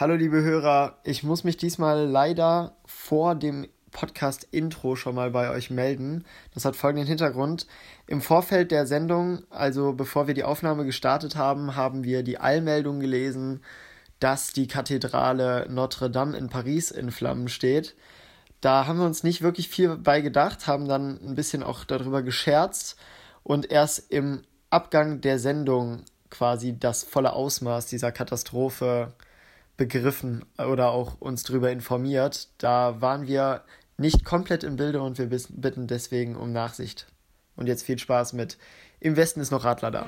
Hallo liebe Hörer, ich muss mich diesmal leider vor dem Podcast-Intro schon mal bei euch melden. Das hat folgenden Hintergrund. Im Vorfeld der Sendung, also bevor wir die Aufnahme gestartet haben, haben wir die Allmeldung gelesen, dass die Kathedrale Notre Dame in Paris in Flammen steht. Da haben wir uns nicht wirklich viel bei gedacht, haben dann ein bisschen auch darüber gescherzt und erst im Abgang der Sendung quasi das volle Ausmaß dieser Katastrophe begriffen oder auch uns darüber informiert. Da waren wir nicht komplett im Bilde und wir bitten deswegen um Nachsicht. Und jetzt viel Spaß mit Im Westen ist noch Radler da.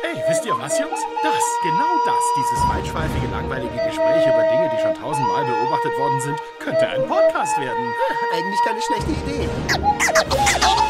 Hey, wisst ihr was, Jungs? Das, genau das, dieses weitschweifige, langweilige Gespräch über Dinge, die schon tausendmal beobachtet worden sind, könnte ein Podcast werden. Eigentlich keine schlechte Idee.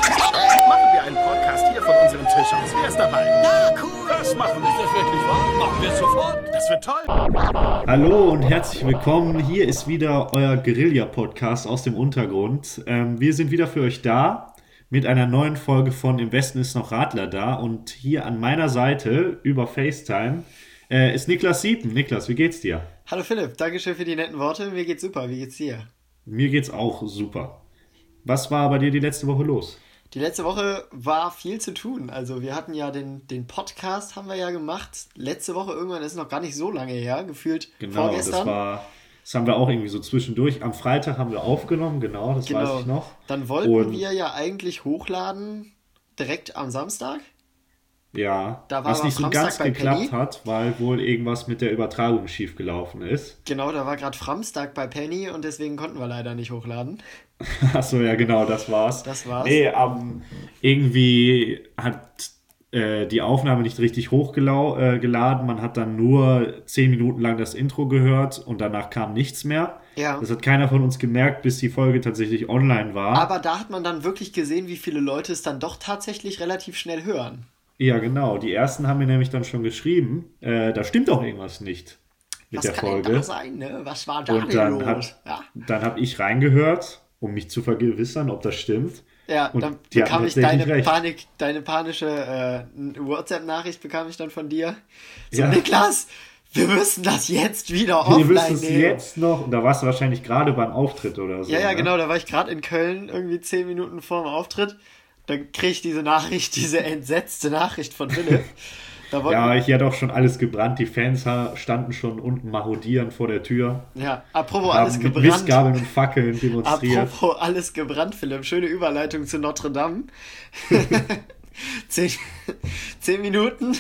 Podcast hier von unserem Tisch aus. Wer ist dabei? Ja, cool. Das machen wir. Ist das wirklich wahr? Machen wir es sofort. Das wird toll. Hallo und herzlich willkommen. Hier ist wieder euer Guerilla-Podcast aus dem Untergrund. Ähm, wir sind wieder für euch da mit einer neuen Folge von Im Westen ist noch Radler da. Und hier an meiner Seite über FaceTime äh, ist Niklas Siepen. Niklas, wie geht's dir? Hallo Philipp, Dankeschön für die netten Worte. Mir geht's super. Wie geht's dir? Mir geht's auch super. Was war bei dir die letzte Woche los? Die letzte Woche war viel zu tun. Also wir hatten ja den, den Podcast, haben wir ja gemacht. Letzte Woche irgendwann, das ist noch gar nicht so lange her, gefühlt Genau, vorgestern. das war. Das haben wir auch irgendwie so zwischendurch. Am Freitag haben wir aufgenommen, genau, das Genau. weiß ich noch. Dann wollten Und- wir ja eigentlich hochladen direkt am Samstag. Ja, Da war was nicht so ganz geklappt Penny. hat, weil wohl irgendwas mit der Übertragung schiefgelaufen ist. Genau, da war gerade Framstag bei Penny und deswegen konnten wir leider nicht hochladen. Achso, ja, genau, das war's. Das war's. Nee, ähm, irgendwie hat äh, die Aufnahme nicht richtig hochgeladen. Äh. Man hat dann nur zehn Minuten lang das Intro gehört und danach kam nichts mehr. Ja. Das hat keiner von uns gemerkt, bis die Folge tatsächlich online war. Aber da hat man dann wirklich gesehen, wie viele Leute es dann doch tatsächlich relativ schnell hören. Ja, genau. Die ersten haben mir nämlich dann schon geschrieben, äh, da stimmt doch irgendwas nicht mit Was der kann denn Folge. da sein, ne? Was war da Und denn dann los? hat- ja. Dann habe ich reingehört, um mich zu vergewissern, ob das stimmt. Ja, Und dann bekam ich deine. Panik, deine panische äh, WhatsApp-Nachricht bekam ich dann von dir. So, Ja. Niklas, wir müssen das jetzt wieder Wir offline wissen es nehmen. jetzt noch. Und da warst du wahrscheinlich gerade beim Auftritt oder so. Ja, ja, ne? genau, da war ich gerade in Köln, irgendwie zehn Minuten vor dem Auftritt. Dann krieg ich diese Nachricht, diese entsetzte Nachricht von Philipp. Ja, ja, hier hat auch schon alles gebrannt. Die Fans standen schon unten marodierend vor der Tür. apropos alles mit gebrannt. Mistgabeln und Fackeln demonstriert. Apropos alles gebrannt, Philipp. Schöne Überleitung zu Notre Dame. zehn, zehn Minuten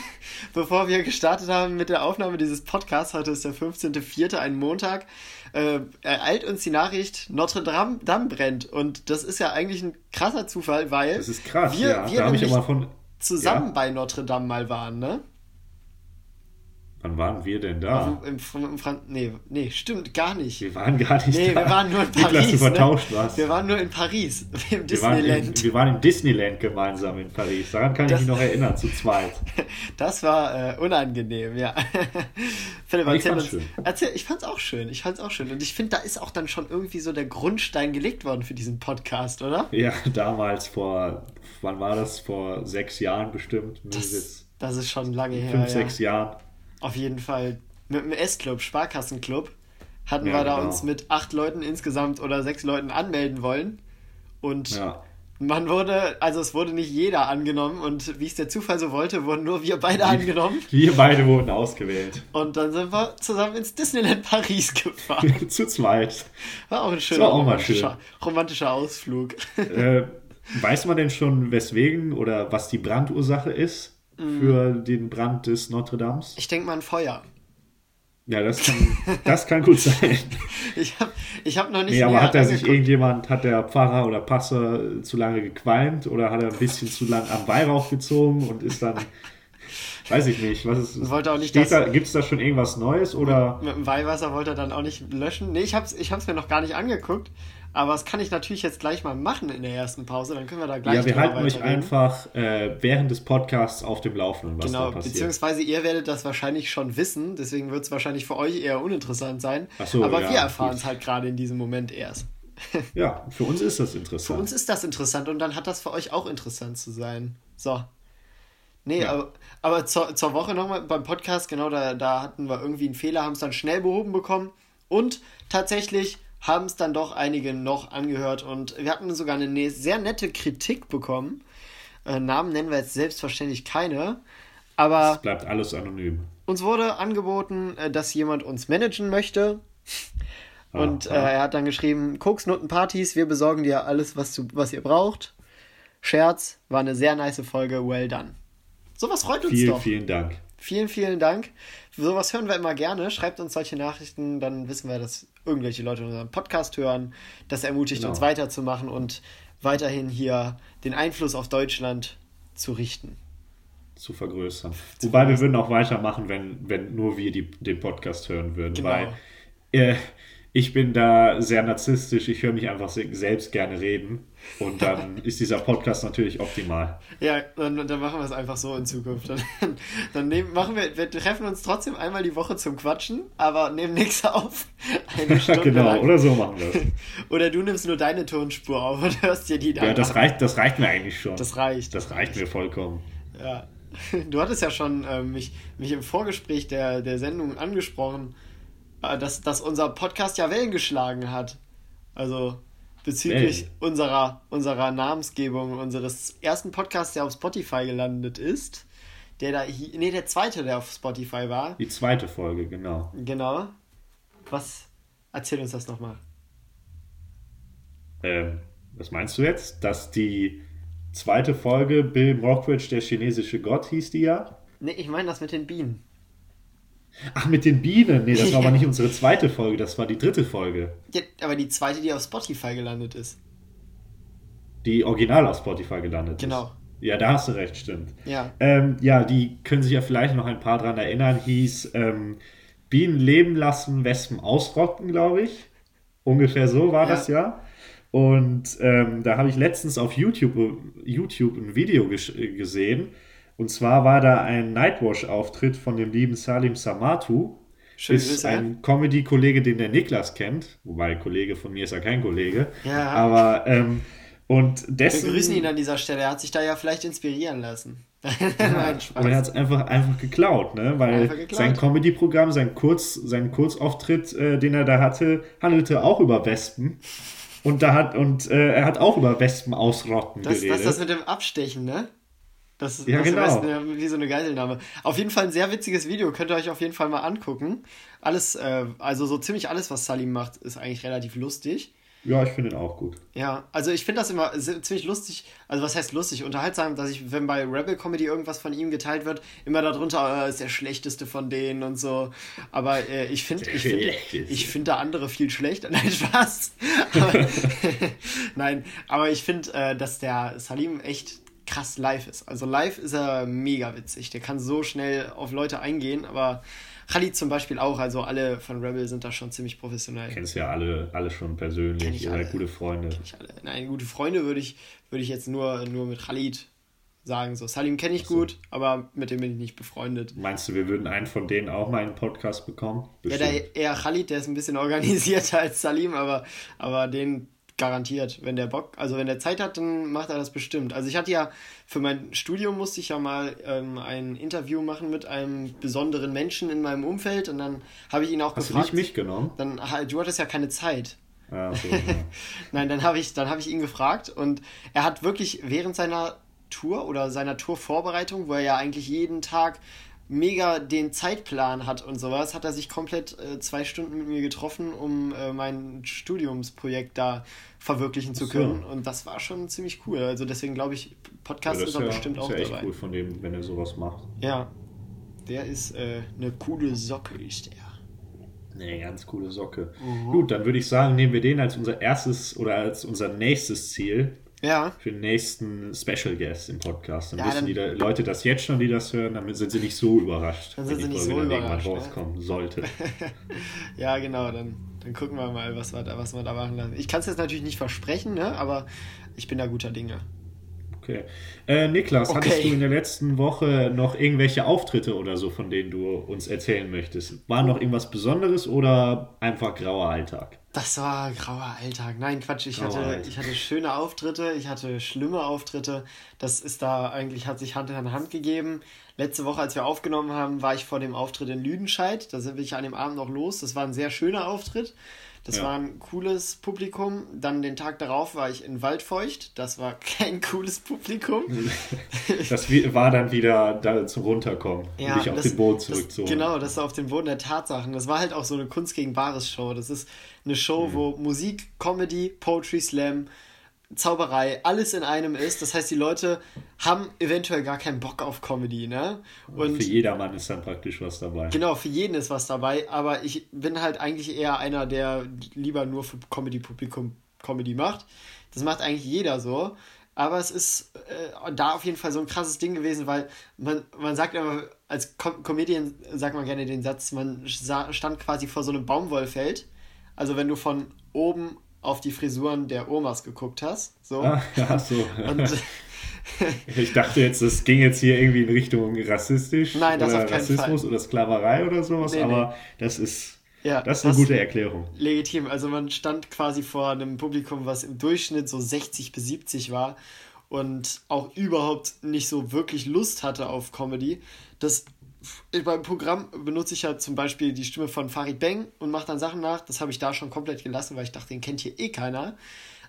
bevor wir gestartet haben mit der Aufnahme dieses Podcasts, heute ist der 15.04., ein Montag, äh, ereilt uns die Nachricht, Notre Dame, Dame brennt. Und das ist ja eigentlich ein krasser Zufall, weil krass, wir, ja. wir nämlich immer von. zusammen Ja? bei Notre Dame mal waren, ne? Wann waren wir denn da? Im, im, im, nee, nee, stimmt gar nicht. Wir waren gar nicht Nee, da. wir waren nur in Niklas, Paris. du vertauscht ne? was. Wir waren nur in Paris, im Wir waren, Disneyland. in, wir waren im Disneyland gemeinsam in Paris. Daran kann Das- ich mich noch erinnern, zu zweit. Das war äh, unangenehm, ja. Philipp, ich erzähl fand's uns, schön. Erzähl, ich fand's auch schön. Ich fand's auch schön. Und ich finde, da ist auch dann schon irgendwie so der Grundstein gelegt worden für diesen Podcast, oder? Ja, damals vor, wann war das? Vor sechs Jahren bestimmt. Das, das ist schon lange her. fünf, ja. sechs Jahren. Auf jeden Fall. Mit dem S-Club, Sparkassenclub, hatten Ja, wir da genau. uns mit acht Leuten insgesamt oder sechs Leuten anmelden wollen. Und Ja. man wurde, also es wurde nicht jeder angenommen und wie es der Zufall so wollte, wurden nur wir beide angenommen. Wir beide wurden ausgewählt. Und dann sind wir zusammen ins Disneyland Paris gefahren. zu zweit. War auch ein schöner war auch mal romantischer, romantischer Ausflug. Äh, weiß man denn schon, weswegen oder was die Brandursache ist Mhm. für den Brand des Notre Dames? Ich denke mal an Feuer. Ja, das kann, das kann gut sein. Ich habe ich hab noch nicht Nee, aber hat da sich irgendjemand, hat der Pfarrer oder Pastor äh, zu lange gequalmt oder hat er ein bisschen zu lang am Weihrauch gezogen und ist dann, weiß ich nicht, was ist, Wollte auch nicht, dass- da, gibt es da schon irgendwas Neues oder? Mit dem Weihwasser wollte er dann auch nicht löschen. Nee, ich hab's, ich hab's mir noch gar nicht angeguckt. Aber das kann ich natürlich jetzt gleich mal machen in der ersten Pause. Dann können wir da gleich Ja, wir halten euch einfach äh, während des Podcasts auf dem Laufenden, was Genau, da passiert. beziehungsweise ihr werdet das wahrscheinlich schon wissen, deswegen wird es wahrscheinlich für euch eher uninteressant sein. Ach so, Aber ja, wir erfahren es halt gerade in diesem Moment erst. Ja, für uns ist das Für interessant. uns ist das interessant und dann hat das für euch auch interessant zu sein. So. Nee, ja. aber, aber zur, zur Woche nochmal beim Podcast, genau, da, da hatten wir irgendwie einen Fehler, haben es dann schnell behoben bekommen und tatsächlich haben es dann doch einige noch angehört und wir hatten sogar eine ne, sehr nette Kritik bekommen. Äh, Namen nennen wir jetzt selbstverständlich keine, aber. Es bleibt alles anonym. Uns wurde angeboten, äh, dass jemand uns managen möchte. Und äh, er hat dann geschrieben: Koksnotenpartys, wir besorgen dir alles, was, du, was ihr braucht. Scherz, war eine sehr nice Folge, well done. Sowas freut uns vielen, doch. Vielen, vielen Dank. Vielen, vielen Dank. Sowas hören wir immer gerne. Schreibt uns solche Nachrichten, dann wissen wir, dass irgendwelche Leute unseren Podcast hören. Das ermutigt genau. uns weiterzumachen und weiterhin hier den Einfluss auf Deutschland zu richten. Zu vergrößern. Zu Wobei vergrößern. wir würden auch weitermachen, wenn, wenn nur wir die, den Podcast hören würden. Genau. Weil äh, ich bin da sehr narzisstisch, ich höre mich einfach selbst gerne reden und dann ist dieser Podcast natürlich optimal. Ja, dann, dann machen wir es einfach so in Zukunft. Dann, dann nehmen, machen wir, wir treffen uns trotzdem einmal die Woche zum Quatschen, aber nehmen nichts auf. Eine Stunde genau, lang. oder so machen wir es. Oder du nimmst nur deine Tonspur auf und hörst dir die dann Ja, das reicht, das reicht mir eigentlich schon. Das reicht. Das, reicht, mir vollkommen. Ja. Du hattest ja schon äh, mich, mich im Vorgespräch der, der Sendung angesprochen, dass, dass unser Podcast ja Wellen geschlagen hat. Also bezüglich Wellen. unserer, unserer Namensgebung, unseres ersten Podcasts, der auf Spotify gelandet ist. Der da, nee, der zweite, der auf Spotify war. Die zweite Folge, genau. Genau. Was, erzähl uns das nochmal. Ähm, was meinst du jetzt? Dass die zweite Folge Bill Mockridge, der chinesische Gott, hieß die ja? Nee, ich meine das mit den Bienen. Ach, mit den Bienen. Nee, das war aber nicht unsere zweite Folge, das war die dritte Folge. Ja, aber die zweite, die auf Spotify gelandet ist. Die original auf Spotify gelandet genau. ist. Genau. Ja, da hast du recht, stimmt. Ja. Ähm, ja, die können sich ja vielleicht noch ein paar dran erinnern, hieß ähm, Bienen leben lassen, Wespen ausrotten, glaube ich. Ungefähr so war ja. das ja. Und ähm, da habe ich letztens auf YouTube, YouTube ein Video gesehen und zwar war da ein Nightwash-Auftritt von dem lieben Salim Samatu. Schön ist ein Comedy-Kollege, den der Niklas kennt. Wobei, Kollege von mir ist ja kein Kollege. Ja. Aber, ähm, und dessen... Wir grüßen ihn an dieser Stelle. Er hat sich da ja vielleicht inspirieren lassen. Nein, aber er hat es einfach, einfach geklaut, ne? Weil geklaut. sein Comedy-Programm, sein, Kurz, sein Kurzauftritt, äh, den er da hatte, handelte auch über Wespen. Und, da hat, und äh, er hat auch über Wespen ausrotten das, geredet. Das ist das mit dem Abstechen, ne? Das ist, ja, das genau. Ist wie so eine Geiselnahme. Auf jeden Fall ein sehr witziges Video, könnt ihr euch auf jeden Fall mal angucken. Alles, äh, also so ziemlich alles, was Salim macht, ist eigentlich relativ lustig. Ja, ich finde ihn auch gut. Ja, also ich finde das immer ziemlich lustig, also was heißt lustig, unterhaltsam, dass ich, wenn bei Rebel Comedy irgendwas von ihm geteilt wird, immer darunter äh, ist der schlechteste von denen und so. Aber äh, ich finde, ich finde, ich finde da andere viel schlechter. Nein, Spaß. Aber, Nein, aber ich finde, äh, dass der Salim echt krass live ist. Also live ist er mega witzig. Der kann so schnell auf Leute eingehen, aber Khalid zum Beispiel auch. Also alle von Rebel sind da schon ziemlich professionell. Kennst ja alle, alle schon persönlich. Ihr seid gute Freunde. Kenn ich alle. Nein, gute Freunde würde ich, würde ich jetzt nur, nur mit Khalid sagen. So, Salim kenne ich so. gut, aber mit dem bin ich nicht befreundet. Meinst du, wir würden einen von denen auch mal einen Podcast bekommen? Bestimmt. Ja, der, eher Khalid, der ist ein bisschen organisierter als Salim, aber, aber den garantiert. Wenn der Bock, also wenn der Zeit hat, dann macht er das bestimmt. Also ich hatte ja, für mein Studium musste ich ja mal ähm, ein Interview machen mit einem besonderen Menschen in meinem Umfeld und dann habe ich ihn auch Hast gefragt. Hast du nicht mich genommen? Dann, du hattest ja keine Zeit. Ah, okay, ja. Nein, dann habe ich, hab ich ihn gefragt und er hat wirklich während seiner Tour oder seiner Tourvorbereitung, wo er ja eigentlich jeden Tag mega den Zeitplan hat und sowas, hat er sich komplett äh, zwei Stunden mit mir getroffen, um äh, mein Studiumsprojekt da verwirklichen zu können. So. Und das war schon ziemlich cool. Also deswegen glaube ich, Podcast ja, ist er ja, bestimmt ist auch ja echt dabei. cool von dem, wenn er sowas macht. Ja, der ist äh, eine coole Socke, ist der. Nee, ganz coole Socke. Mhm. Gut, dann würde ich sagen, nehmen wir den als unser erstes oder als unser nächstes Ziel ja. für den nächsten Special Guest im Podcast. Dann ja, wissen dann, die Leute das jetzt schon, die das hören, damit sind sie nicht so überrascht, dann sind sie nicht so überrascht, irgendwann rauskommen ne? sollte. ja, genau, dann, dann gucken wir mal, was wir da, was wir da machen lassen. Ich kann es jetzt natürlich nicht versprechen, ne? aber ich bin da guter Dinge. Okay. Äh, Niklas, Okay. hattest du in der letzten Woche noch irgendwelche Auftritte oder so, von denen du uns erzählen möchtest? War noch irgendwas Besonderes oder einfach grauer Alltag? Das war grauer Alltag. Nein, Quatsch. Ich hatte, Alltag. ich hatte schöne Auftritte, ich hatte schlimme Auftritte. Das ist da eigentlich, hat sich Hand in Hand gegeben. Letzte Woche, als wir aufgenommen haben, war ich vor dem Auftritt in Lüdenscheid. Da sind wir an dem Abend noch los. Das war ein sehr schöner Auftritt. Das Ja. war ein cooles Publikum. Dann den Tag darauf war ich in Waldfeucht. Das war kein cooles Publikum. Das war dann wieder da zum Runterkommen, um dich auf das- den Boden zurückzuholen. Genau, das ist auf den Boden der Tatsachen. Das war halt auch so eine Kunst gegen Bares Show. Das ist eine Mhm. Show, wo Musik, Comedy, Poetry Slam, Zauberei, alles in einem ist. Das heißt, die Leute haben eventuell gar keinen Bock auf Comedy, ne? Und Für jedermann ist dann praktisch was dabei. genau, für jeden ist was dabei, aber ich bin halt eigentlich eher einer, der lieber nur für Comedy-Publikum Comedy macht. Das macht eigentlich jeder so. Aber es ist äh, da auf jeden Fall so ein krasses Ding gewesen, weil man, man sagt immer, als Com Comedian sagt man gerne den Satz, man stand quasi vor so einem Baumwollfeld. Also wenn du von oben auf die Frisuren der Omas geguckt hast. So. Ah, ja, so. Und Ich dachte jetzt, das ging jetzt hier irgendwie in Richtung rassistisch Nein, das oder auf keinen Rassismus Fall. oder Sklaverei oder sowas, Nee, nee. aber das ist, ja, das ist eine gute Erklärung. legitim. Also man stand quasi vor einem Publikum, was im Durchschnitt so 60 bis 70 war und auch überhaupt nicht so wirklich Lust hatte auf Comedy. Das beim Programm benutze ich ja zum Beispiel die Stimme von Farid Bang und mache dann Sachen nach. Das habe ich da schon komplett gelassen, weil ich dachte, den kennt hier eh keiner.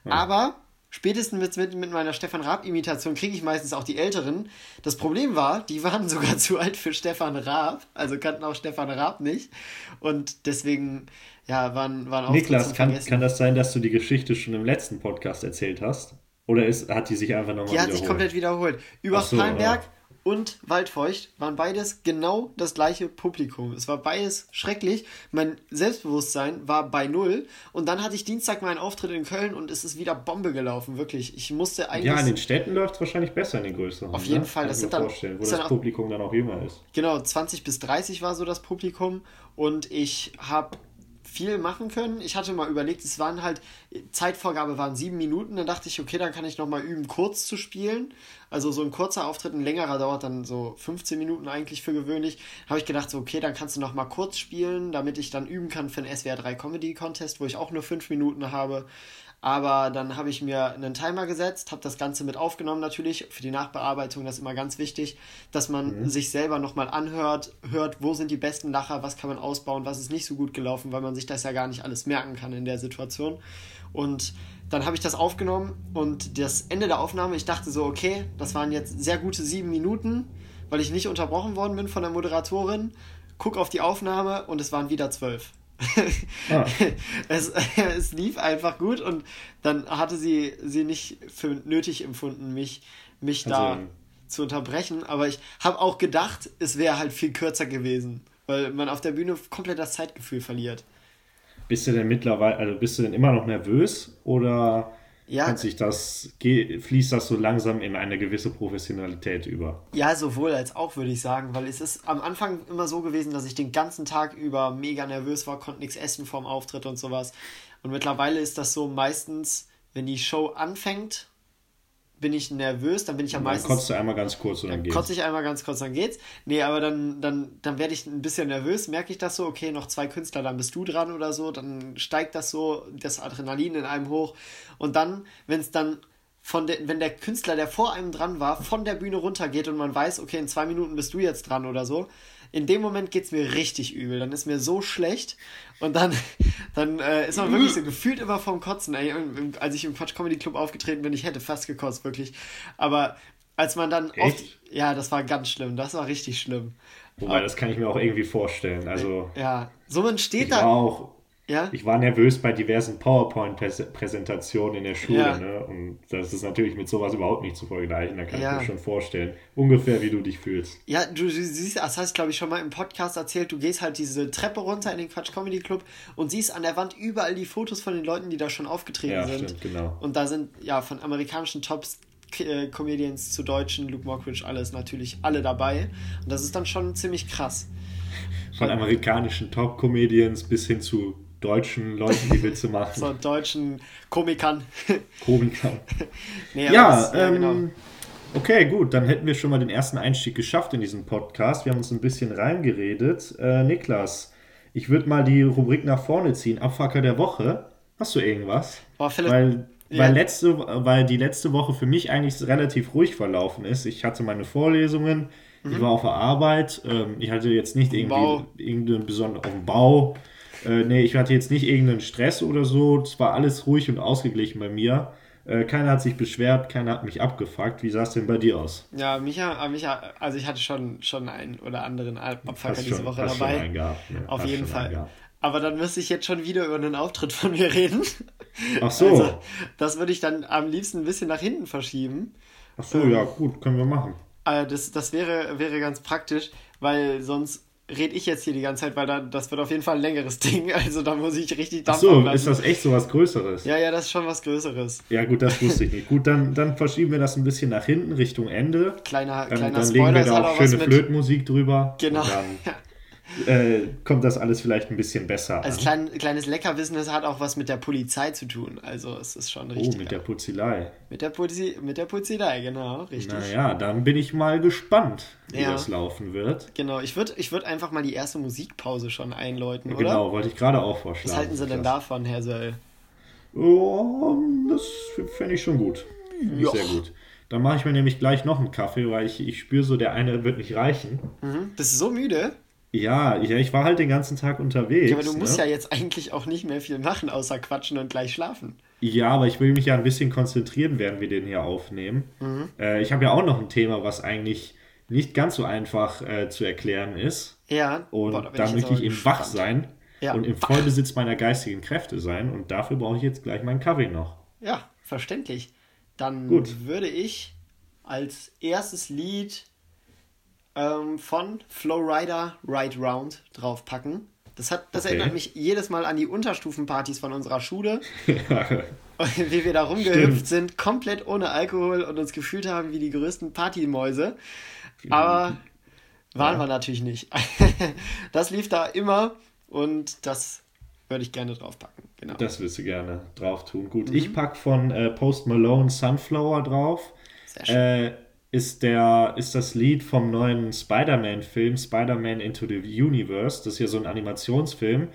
Aber spätestens mit, mit, mit meiner Stefan Raab-Imitation kriege ich meistens auch die Älteren. Das Problem war, die waren sogar zu alt für Stefan Raab, also kannten auch Stefan Raab nicht. Und deswegen, ja, waren, waren auch Niklas, kann, kann das sein, dass du die Geschichte schon im letzten Podcast erzählt hast? Oder ist, hat die sich einfach nochmal Die hat wiederholt? sich komplett wiederholt. Über Ach so, ja. Und Waldfeucht waren beides genau das gleiche Publikum. Es war beides schrecklich. Mein Selbstbewusstsein war bei Null. Und dann hatte ich Dienstag meinen Auftritt in Köln und es ist wieder Bombe gelaufen, wirklich. Ich musste eigentlich. Ja, in den Städten läuft es wahrscheinlich besser in den größeren. Auf jeden ne? Fall, Kann das sind dann- vorstellen, wo das dann Publikum dann auch jünger ist. Genau, 20 bis 30 war so das Publikum und ich habe viel machen können. Ich hatte mal überlegt, es waren halt, Zeitvorgabe waren sieben Minuten, dann dachte ich, okay, dann kann ich nochmal üben, kurz zu spielen. Also so ein kurzer Auftritt, ein längerer dauert dann so 15 Minuten eigentlich für gewöhnlich. Habe ich gedacht, so, okay, dann kannst du nochmal kurz spielen, damit ich dann üben kann für den SWR 3 Comedy Contest, wo ich auch nur fünf Minuten habe. Aber dann habe ich mir einen Timer gesetzt, habe das Ganze mit aufgenommen natürlich. Für die Nachbearbeitung, das ist immer ganz wichtig, dass man sich selber nochmal anhört, hört, wo sind die besten Lacher, was kann man ausbauen, was ist nicht so gut gelaufen, weil man sich das ja gar nicht alles merken kann in der Situation. Und dann habe ich das aufgenommen und das Ende der Aufnahme, ich dachte so, okay, das waren jetzt sehr gute sieben Minuten, weil ich nicht unterbrochen worden bin von der Moderatorin. Guck auf die Aufnahme und es waren wieder zwölf. Ah. es, es lief einfach gut und dann hatte sie sie nicht für nötig empfunden, mich, mich da Also- zu unterbrechen. Aber ich habe auch gedacht, es wäre halt viel kürzer gewesen, weil man auf der Bühne komplett das Zeitgefühl verliert. Bist du denn mittlerweile, also bist du denn immer noch nervös oder Ja. hat sich das, fließt das so langsam in eine gewisse Professionalität über? Ja, sowohl als auch, würde ich sagen, weil es ist am Anfang immer so gewesen, dass ich den ganzen Tag über mega nervös war, konnte nichts essen vorm Auftritt und sowas. Und mittlerweile ist das so meistens, wenn die Show anfängt, bin ich nervös, dann bin ich am Dann meisten. kotzt du einmal ganz kurz und dann Dann geht's. kotze ich einmal ganz kurz, dann geht's. Nee, aber dann, dann, dann werde ich ein bisschen nervös, merke ich das so, okay, noch zwei Künstler, dann bist du dran oder so, dann steigt das so, das Adrenalin in einem hoch. Und dann, wenn es dann von der, wenn der Künstler, der vor einem dran war, von der Bühne runtergeht und man weiß, okay, in zwei Minuten bist du jetzt dran oder so, in dem Moment geht's mir richtig übel. Dann ist mir so schlecht und dann, dann äh, ist man wirklich so gefühlt immer vom Kotzen. Ey, als ich im Quatsch Comedy Club aufgetreten bin, ich hätte fast gekotzt, wirklich. Aber als man dann Echt? ja, das war ganz schlimm, das war richtig schlimm. Wobei, das kann ich mir auch irgendwie vorstellen. Also, Ja, so man steht da. auch, Ja, ich war nervös bei diversen PowerPoint-Präsentationen in der Schule. Ja. Ne? Und das ist natürlich mit sowas überhaupt nicht zu vergleichen. Da kann Ja. ich mir schon vorstellen, ungefähr wie du dich fühlst. ja, du, du siehst, das hast glaube ich schon mal im Podcast erzählt, du gehst halt diese Treppe runter in den Quatsch Comedy Club und siehst an der Wand überall die Fotos von den Leuten, die da schon aufgetreten Ja, sind. stimmt, genau. Und da sind ja von amerikanischen Tops äh, Comedians zu deutschen, Luke Mockridge, alles natürlich alle dabei. Und das ist dann schon ziemlich krass. Von amerikanischen Top-Comedians bis hin zu deutschen Leuten, die Witze machen. So deutschen Komikern. Komikern. nee, Ja, das- ähm, genau. Okay, gut, dann hätten wir schon mal den ersten Einstieg geschafft in diesen Podcast. Wir haben uns ein bisschen reingeredet. Äh, Niklas, ich würde mal die Rubrik nach vorne ziehen. Abfucker der Woche. Hast du irgendwas? Oh, Philipp, Weil, Ja. weil, letzte, weil die letzte Woche für mich eigentlich relativ ruhig verlaufen ist. Ich hatte meine Vorlesungen, ich war auf der Arbeit, ähm, ich hatte jetzt nicht irgendwie Mhm. Irgendeinen besonderen auf dem Bau. Äh, nee, ich hatte jetzt nicht irgendeinen Stress oder so. Es war alles ruhig und ausgeglichen bei mir. Äh, keiner hat sich beschwert, keiner hat mich abgefuckt. Wie sah es denn bei dir aus? Ja, Micha, äh, Micha, also ich hatte schon, schon einen oder anderen Abfucker Hast diese schon- Woche hast schon dabei. einen gehabt, ne? Auf Hast jeden Fall. Aber dann müsste ich jetzt schon wieder über einen Auftritt von mir reden. Ach so, Also, das würde ich dann am liebsten ein bisschen nach hinten verschieben. ach so, ja, gut, können wir machen. Äh, das das wäre, wäre ganz praktisch, weil sonst rede ich jetzt hier die ganze Zeit, weil da, das wird auf jeden Fall ein längeres Ding. Also da muss ich richtig Ach Dampf so, ablassen. ist das echt so was Größeres? Ja, ja, das ist schon was Größeres. Ja, gut, das wusste ich nicht. Gut, dann, dann verschieben wir das ein bisschen nach hinten, Richtung Ende. Kleiner, Ähm, kleiner dann legen Spoiler, wir es hat da auch schöne. Flötenmusik drüber. Genau. Und dann äh, kommt das alles vielleicht ein bisschen besser Als klein, kleines Leckerwissen, es hat auch was mit der Polizei zu tun. Also es ist schon richtig. Oh, mit der Putzelei. mit der Polizi mit der Polizei, genau, richtig. Naja, dann bin ich mal gespannt, wie Ja. das laufen wird. Genau, ich würde ich würd einfach mal die erste Musikpause schon einläuten, oder? Genau, wollte ich gerade auch vorschlagen. Was halten Sie denn davon, Herr Söll? Oh, das fände ich schon gut. Finde ich sehr gut. Dann mache ich mir nämlich gleich noch einen Kaffee, weil ich, ich spüre so, der eine wird nicht reichen. Mhm. Bist du so müde? Ja, ja, ich war halt den ganzen Tag unterwegs. Ja, aber du musst ne? ja jetzt eigentlich auch nicht mehr viel machen, außer quatschen und gleich schlafen. Ja, aber ich will mich ja ein bisschen konzentrieren, während wir den hier aufnehmen. Mhm. Äh, ich habe ja auch noch ein Thema, was eigentlich nicht ganz so einfach äh, zu erklären ist. Ja, Und boah, bin da jetzt möchte ich eben gespannt. wach sein Ja, und im wach. Vollbesitz meiner geistigen Kräfte sein. Und dafür brauche ich jetzt gleich meinen Kaffee noch. Ja, verständlich. Dann Gut. würde ich als erstes Lied ähm, von Flowrider Ride Round draufpacken. Das, hat, das Okay. erinnert mich jedes Mal an die Unterstufenpartys von unserer Schule, wie wir da rumgehüpft Stimmt. sind, komplett ohne Alkohol und uns gefühlt haben wie die größten Partymäuse. Aber waren wir natürlich nicht. das lief da immer und das würde ich gerne draufpacken. Genau. Das willst du gerne drauf tun. Gut, Mhm. ich pack von äh, Post Malone Sunflower drauf. Sehr schön. Äh, ist, der, ist das Lied vom neuen Spider-Man-Film, Spider-Man Into the Universe. Das ist ja so ein Animationsfilm,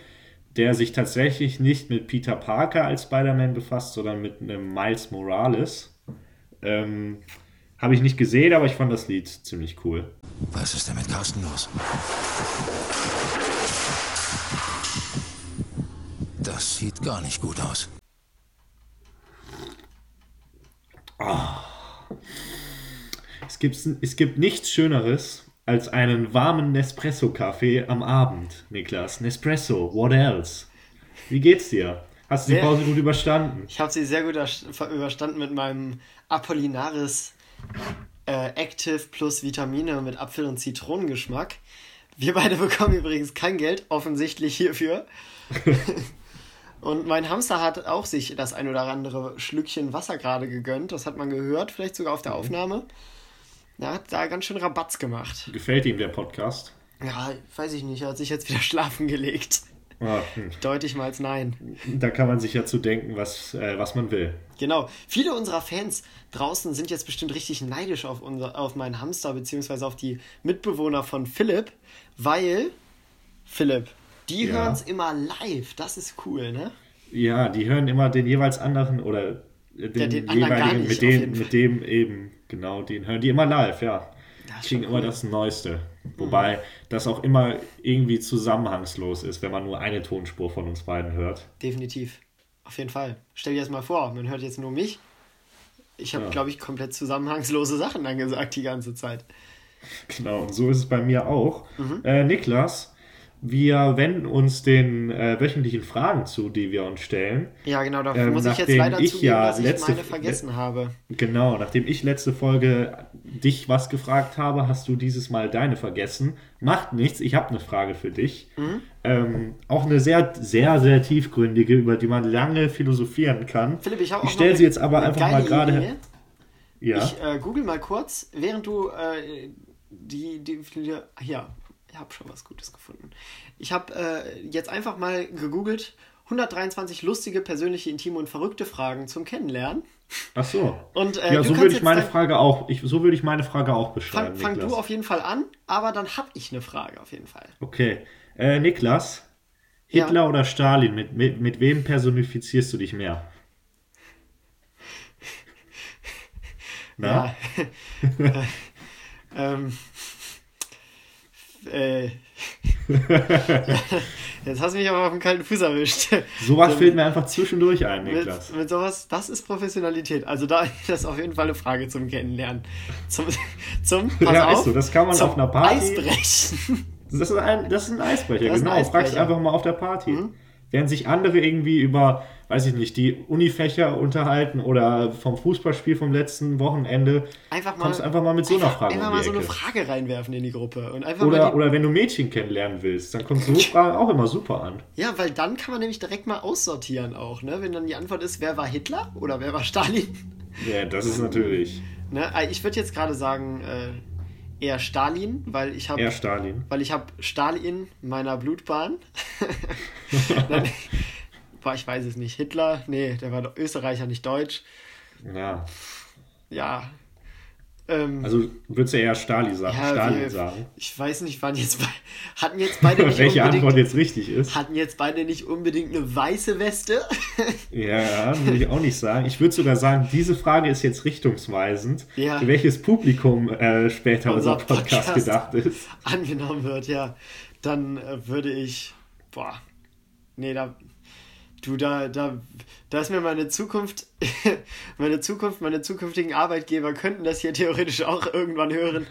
der sich tatsächlich nicht mit Peter Parker als Spider-Man befasst, sondern mit einem Miles Morales. Ähm, Habe ich nicht gesehen, aber ich fand das Lied ziemlich cool. Was ist denn mit Carsten los? Das sieht gar nicht gut aus. Es gibt, es gibt nichts Schöneres als einen warmen Nespresso-Kaffee am Abend, Niklas. Nespresso, what else? Wie geht's dir? Hast du die Pause gut überstanden? Ich habe sie sehr gut erst- überstanden mit meinem Apollinaris äh, Active plus Vitamine mit Apfel- und Zitronengeschmack. Wir beide bekommen übrigens kein Geld, offensichtlich hierfür. und mein Hamster hat auch sich das ein oder andere Schlückchen Wasser gerade gegönnt. Das hat man gehört, vielleicht sogar auf der Aufnahme. Er hat da ganz schön Rabatz gemacht. Gefällt ihm der Podcast? Ja, weiß ich nicht, er hat sich jetzt wieder schlafen gelegt. Ah, hm. Deute ich mal als Nein. Da kann man sich ja zu denken, was, äh, was man will. Genau. Viele unserer Fans draußen sind jetzt bestimmt richtig neidisch auf, unser, auf meinen Hamster beziehungsweise auf die Mitbewohner von Philipp, weil, Philipp, die Ja. hören es immer live. Das ist cool, ne? Ja, die hören immer den jeweils anderen oder den, Ja, den anderen gar jeweiligen, mit, dem, mit dem eben, genau, den hören die immer live, ja. ist Kriegen immer cool. das Neueste. Wobei das auch immer irgendwie zusammenhangslos ist, wenn man nur eine Tonspur von uns beiden hört. Definitiv. Auf jeden Fall. Stell dir das mal vor, man hört jetzt nur mich. Ich habe, Ja. glaube ich, komplett zusammenhangslose Sachen angesagt die ganze Zeit. Genau, und so ist es bei mir auch. Mhm. Äh, Niklas, wir wenden uns den äh, wöchentlichen Fragen zu, die wir uns stellen. Ja, genau, da Ähm, muss ich jetzt leider ich zugeben, ja dass ich letzte- meine vergessen habe. Genau, nachdem ich letzte Folge dich was gefragt habe, hast du dieses Mal deine vergessen. Macht nichts, ich habe eine Frage für dich. Mhm. Ähm, auch eine sehr, sehr, sehr tiefgründige, über die man lange philosophieren kann. Philipp, ich habe auch Ich stelle sie jetzt aber einfach mal gerade. Ja, Ich äh, google mal kurz, während du äh, die, die, die. Ich habe schon was Gutes gefunden. Ich habe äh, jetzt einfach mal gegoogelt 123 lustige, persönliche, intime und verrückte Fragen zum Kennenlernen. Ach so. Und, äh, ja, so würde ich meine Frage auch, ich, so würde ich meine Frage auch beschreiben. Fang, fang du auf jeden Fall an, aber dann habe ich eine Frage auf jeden Fall. Okay. Äh, Niklas, Ja. Hitler oder Stalin, mit, mit, mit wem personifizierst du dich mehr? Na? Ja. ähm, äh, jetzt hast du mich aber auf den kalten Fuß erwischt. Sowas fällt mir einfach zwischendurch ein, Niklas. Mit, mit sowas, das ist Professionalität. Also da das ist auf jeden Fall eine Frage zum Kennenlernen. Zum, zum pass Ja, auf, ist so, das kann man auf einer Party- Eisbrechen. Das ist ein, das ist ein Eisbrecher, Das ein genau. Fragst Eisbrecher. Mhm. einfach mal auf der Party. Während sich andere irgendwie über, weiß ich nicht, die Unifächer unterhalten oder vom Fußballspiel vom letzten Wochenende, Einfach mal, kommst einfach mal mit so einer Frage einfach um mal so eine Ecke. Frage reinwerfen in die Gruppe. Und einfach Oder, oder wenn du Mädchen kennenlernen willst, dann kommt so eine Frage auch immer super an. Ja, weil dann kann man nämlich direkt mal aussortieren auch, ne? Wenn dann die Antwort ist, wer war Hitler oder wer war Stalin? Ja, das ist natürlich Ne? äh, Ich würde jetzt gerade sagen, äh, eher Stalin, weil ich habe Stalin. weil ich habe Stalin meiner Blutbahn. Dann, boah, ich weiß es nicht. Hitler, nee, der war Österreicher, nicht Deutsch. Ja. Ja. Ähm, Also würdest du eher Stalin sagen, ja, Stalin wir, sagen. Ich weiß nicht, wann jetzt hatten jetzt beide nicht Welche unbedingt Antwort jetzt richtig ist. hatten jetzt beide nicht unbedingt eine weiße Weste. Ja, würde ich auch nicht sagen. Ich würde sogar sagen, diese Frage ist jetzt richtungsweisend, Ja. für welches Publikum äh, später Unser unser Podcast, Podcast. gedacht ist. angenommen wird, ja, dann äh, würde ich, boah, nee, da, du, da, da, da ist mir meine Zukunft, meine Zukunft, meine zukünftigen Arbeitgeber könnten das hier theoretisch auch irgendwann hören.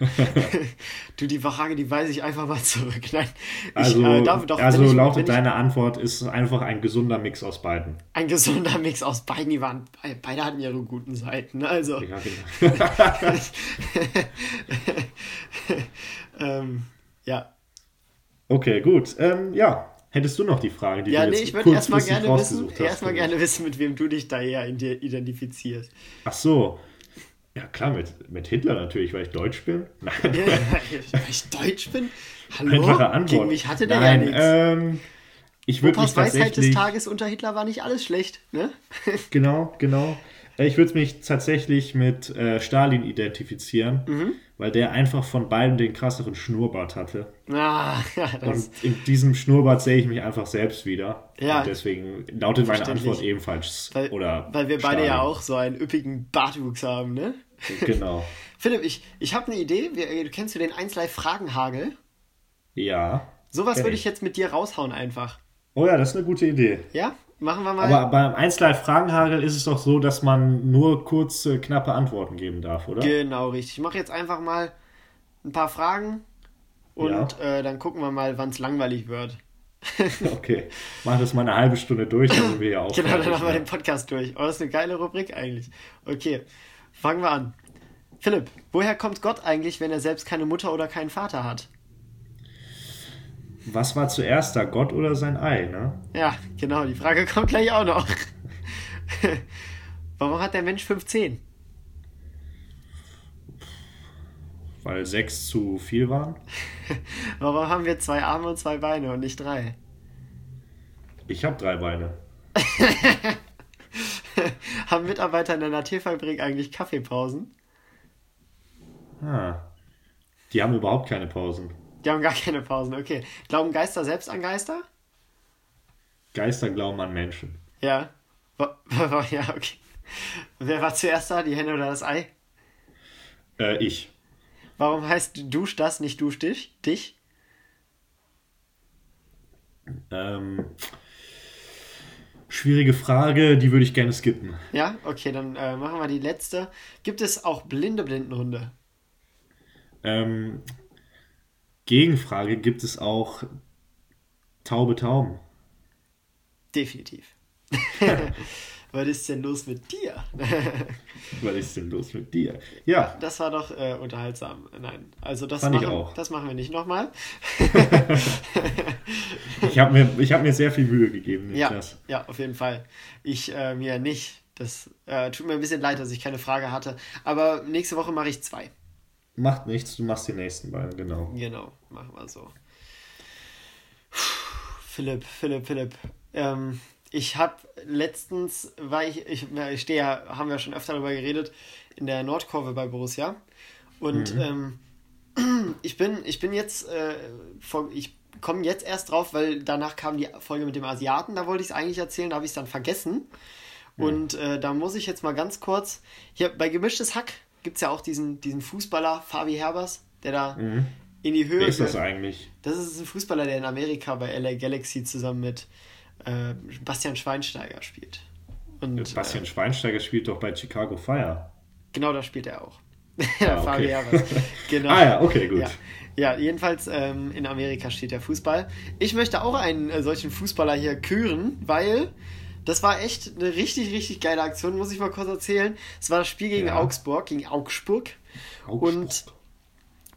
du, die Frage, die weise ich einfach mal zurück. Nein, ich, Also, äh, darf, doch, also ich, lautet ich, deine Antwort, ist einfach ein gesunder Mix aus beiden. ein gesunder Mix aus beiden, die waren, beide hatten ihre guten Seiten, ne? also, Ja, genau. ähm, ja. Okay, gut. Ähm, ja, hättest du noch die Frage, die Ja, du nee, jetzt ich würde erstmal gerne wissen, erstmal gerne wissen, mit wem du dich da eher identifizierst. Ach so. Ja, klar, mit, mit Hitler natürlich, weil ich Deutsch bin. Nein, Ja, weil ich Deutsch bin? Hallo? einfache Antwort. Gegen mich hatte der Nein, ja nichts. Ähm, ich würde mich Weisheit des. Tages unter Hitler war nicht alles schlecht, ne? Genau, genau. Ich würde mich tatsächlich mit äh, Stalin identifizieren, Mhm. Weil der einfach von beiden den krasseren Schnurrbart hatte. Ah, ja, Und in diesem Schnurrbart sehe ich mich einfach selbst wieder. Ja. Und deswegen lautet meine. Antwort ebenfalls. weil, oder weil wir beide Stalin. ja auch so einen üppigen Bartwuchs haben, ne? Genau. Philipp, ich, ich habe eine Idee. Wir, äh, kennst du den 1 Live Fragenhagel? Ja. Sowas würde ich jetzt mit dir raushauen einfach. Oh ja, das ist eine gute Idee. Ja? Machen wir mal. Aber beim 1 Live Fragenhagel ist es doch so, dass man nur kurze, knappe Antworten geben darf, oder? Genau, richtig. Ich mache jetzt einfach mal ein paar Fragen und Ja. äh, dann gucken wir mal, wann es langweilig wird. Okay. Mach das mal eine halbe Stunde durch, dann sind wir ja auch Genau, dann haben wir ne? den Podcast durch. Oh, das ist eine geile Rubrik eigentlich. Okay, fangen wir an. Philipp, woher kommt Gott eigentlich, wenn er selbst keine Mutter oder keinen Vater hat? Was war zuerst da, Gott oder sein Ei, ne? Ja, genau, die Frage kommt gleich auch noch. Warum hat der Mensch 15? Weil sechs zu viel waren? Warum haben wir zwei Arme und zwei Beine und nicht drei? Ich habe drei Beine. Haben Mitarbeiter in einer Tierfabrik eigentlich Kaffeepausen? Ah. Die haben überhaupt keine Pausen. Die haben gar keine Pausen, okay. Glauben Geister selbst an Geister? Geister glauben an Menschen. Ja. Ja, okay. Wer war zuerst da, die Henne oder das Ei? Äh, ich. Warum heißt dusch das, nicht dusch dich? Dich? Ähm, schwierige Frage, die würde ich gerne skippen. Ja, okay, dann äh, machen wir die letzte. Gibt es auch blinde Blindenhunde? Ähm, Gegenfrage, gibt es auch taube Tauben? Definitiv. Was ist denn los mit dir? Was ist denn los mit dir? Ja, Das war doch äh, unterhaltsam. Nein, also das Fand ich machen, auch. das machen wir nicht nochmal. ich habe mir, ich hab mir sehr viel Mühe gegeben, Ja, Niklas. ja, auf jeden Fall. Ich äh, mir nicht. Das äh, tut mir ein bisschen leid, dass ich keine Frage hatte. Aber nächste Woche mache ich zwei. Macht nichts, du machst die nächsten beiden, genau. Genau, machen wir so. Philipp, Philipp, Philipp. Ähm, ich habe letztens, weil ich, ich, ich stehe ja, haben wir schon öfter darüber geredet, in der Nordkurve bei Borussia. Und ähm, ich bin, ich bin jetzt, äh, ich komme jetzt erst drauf, weil danach kam die Folge mit dem Asiaten, da wollte ich es eigentlich erzählen, da habe ich es dann vergessen. Und äh, da muss ich jetzt mal ganz kurz, hier bei Gemischtes Hack gibt es ja auch diesen, diesen Fußballer, Fabi Herbers, der da in die Höhe... Wer ist das ge- eigentlich? das ist ein Fußballer, der in Amerika bei LA Galaxy zusammen mit äh, Bastian Schweinsteiger spielt. Und Bastian äh, Schweinsteiger spielt doch bei Chicago Fire. genau da spielt er auch. Ah, okay. Fabi Herbers. Genau. Ah ja, okay, gut. Ja, ja jedenfalls ähm, in Amerika steht der Fußball. Ich möchte auch einen äh, solchen Fußballer hier küren, weil das war echt eine richtig, richtig geile Aktion, muss ich mal kurz erzählen. Es war das Spiel gegen Ja. Augsburg, gegen Augsburg. Augsburg. Und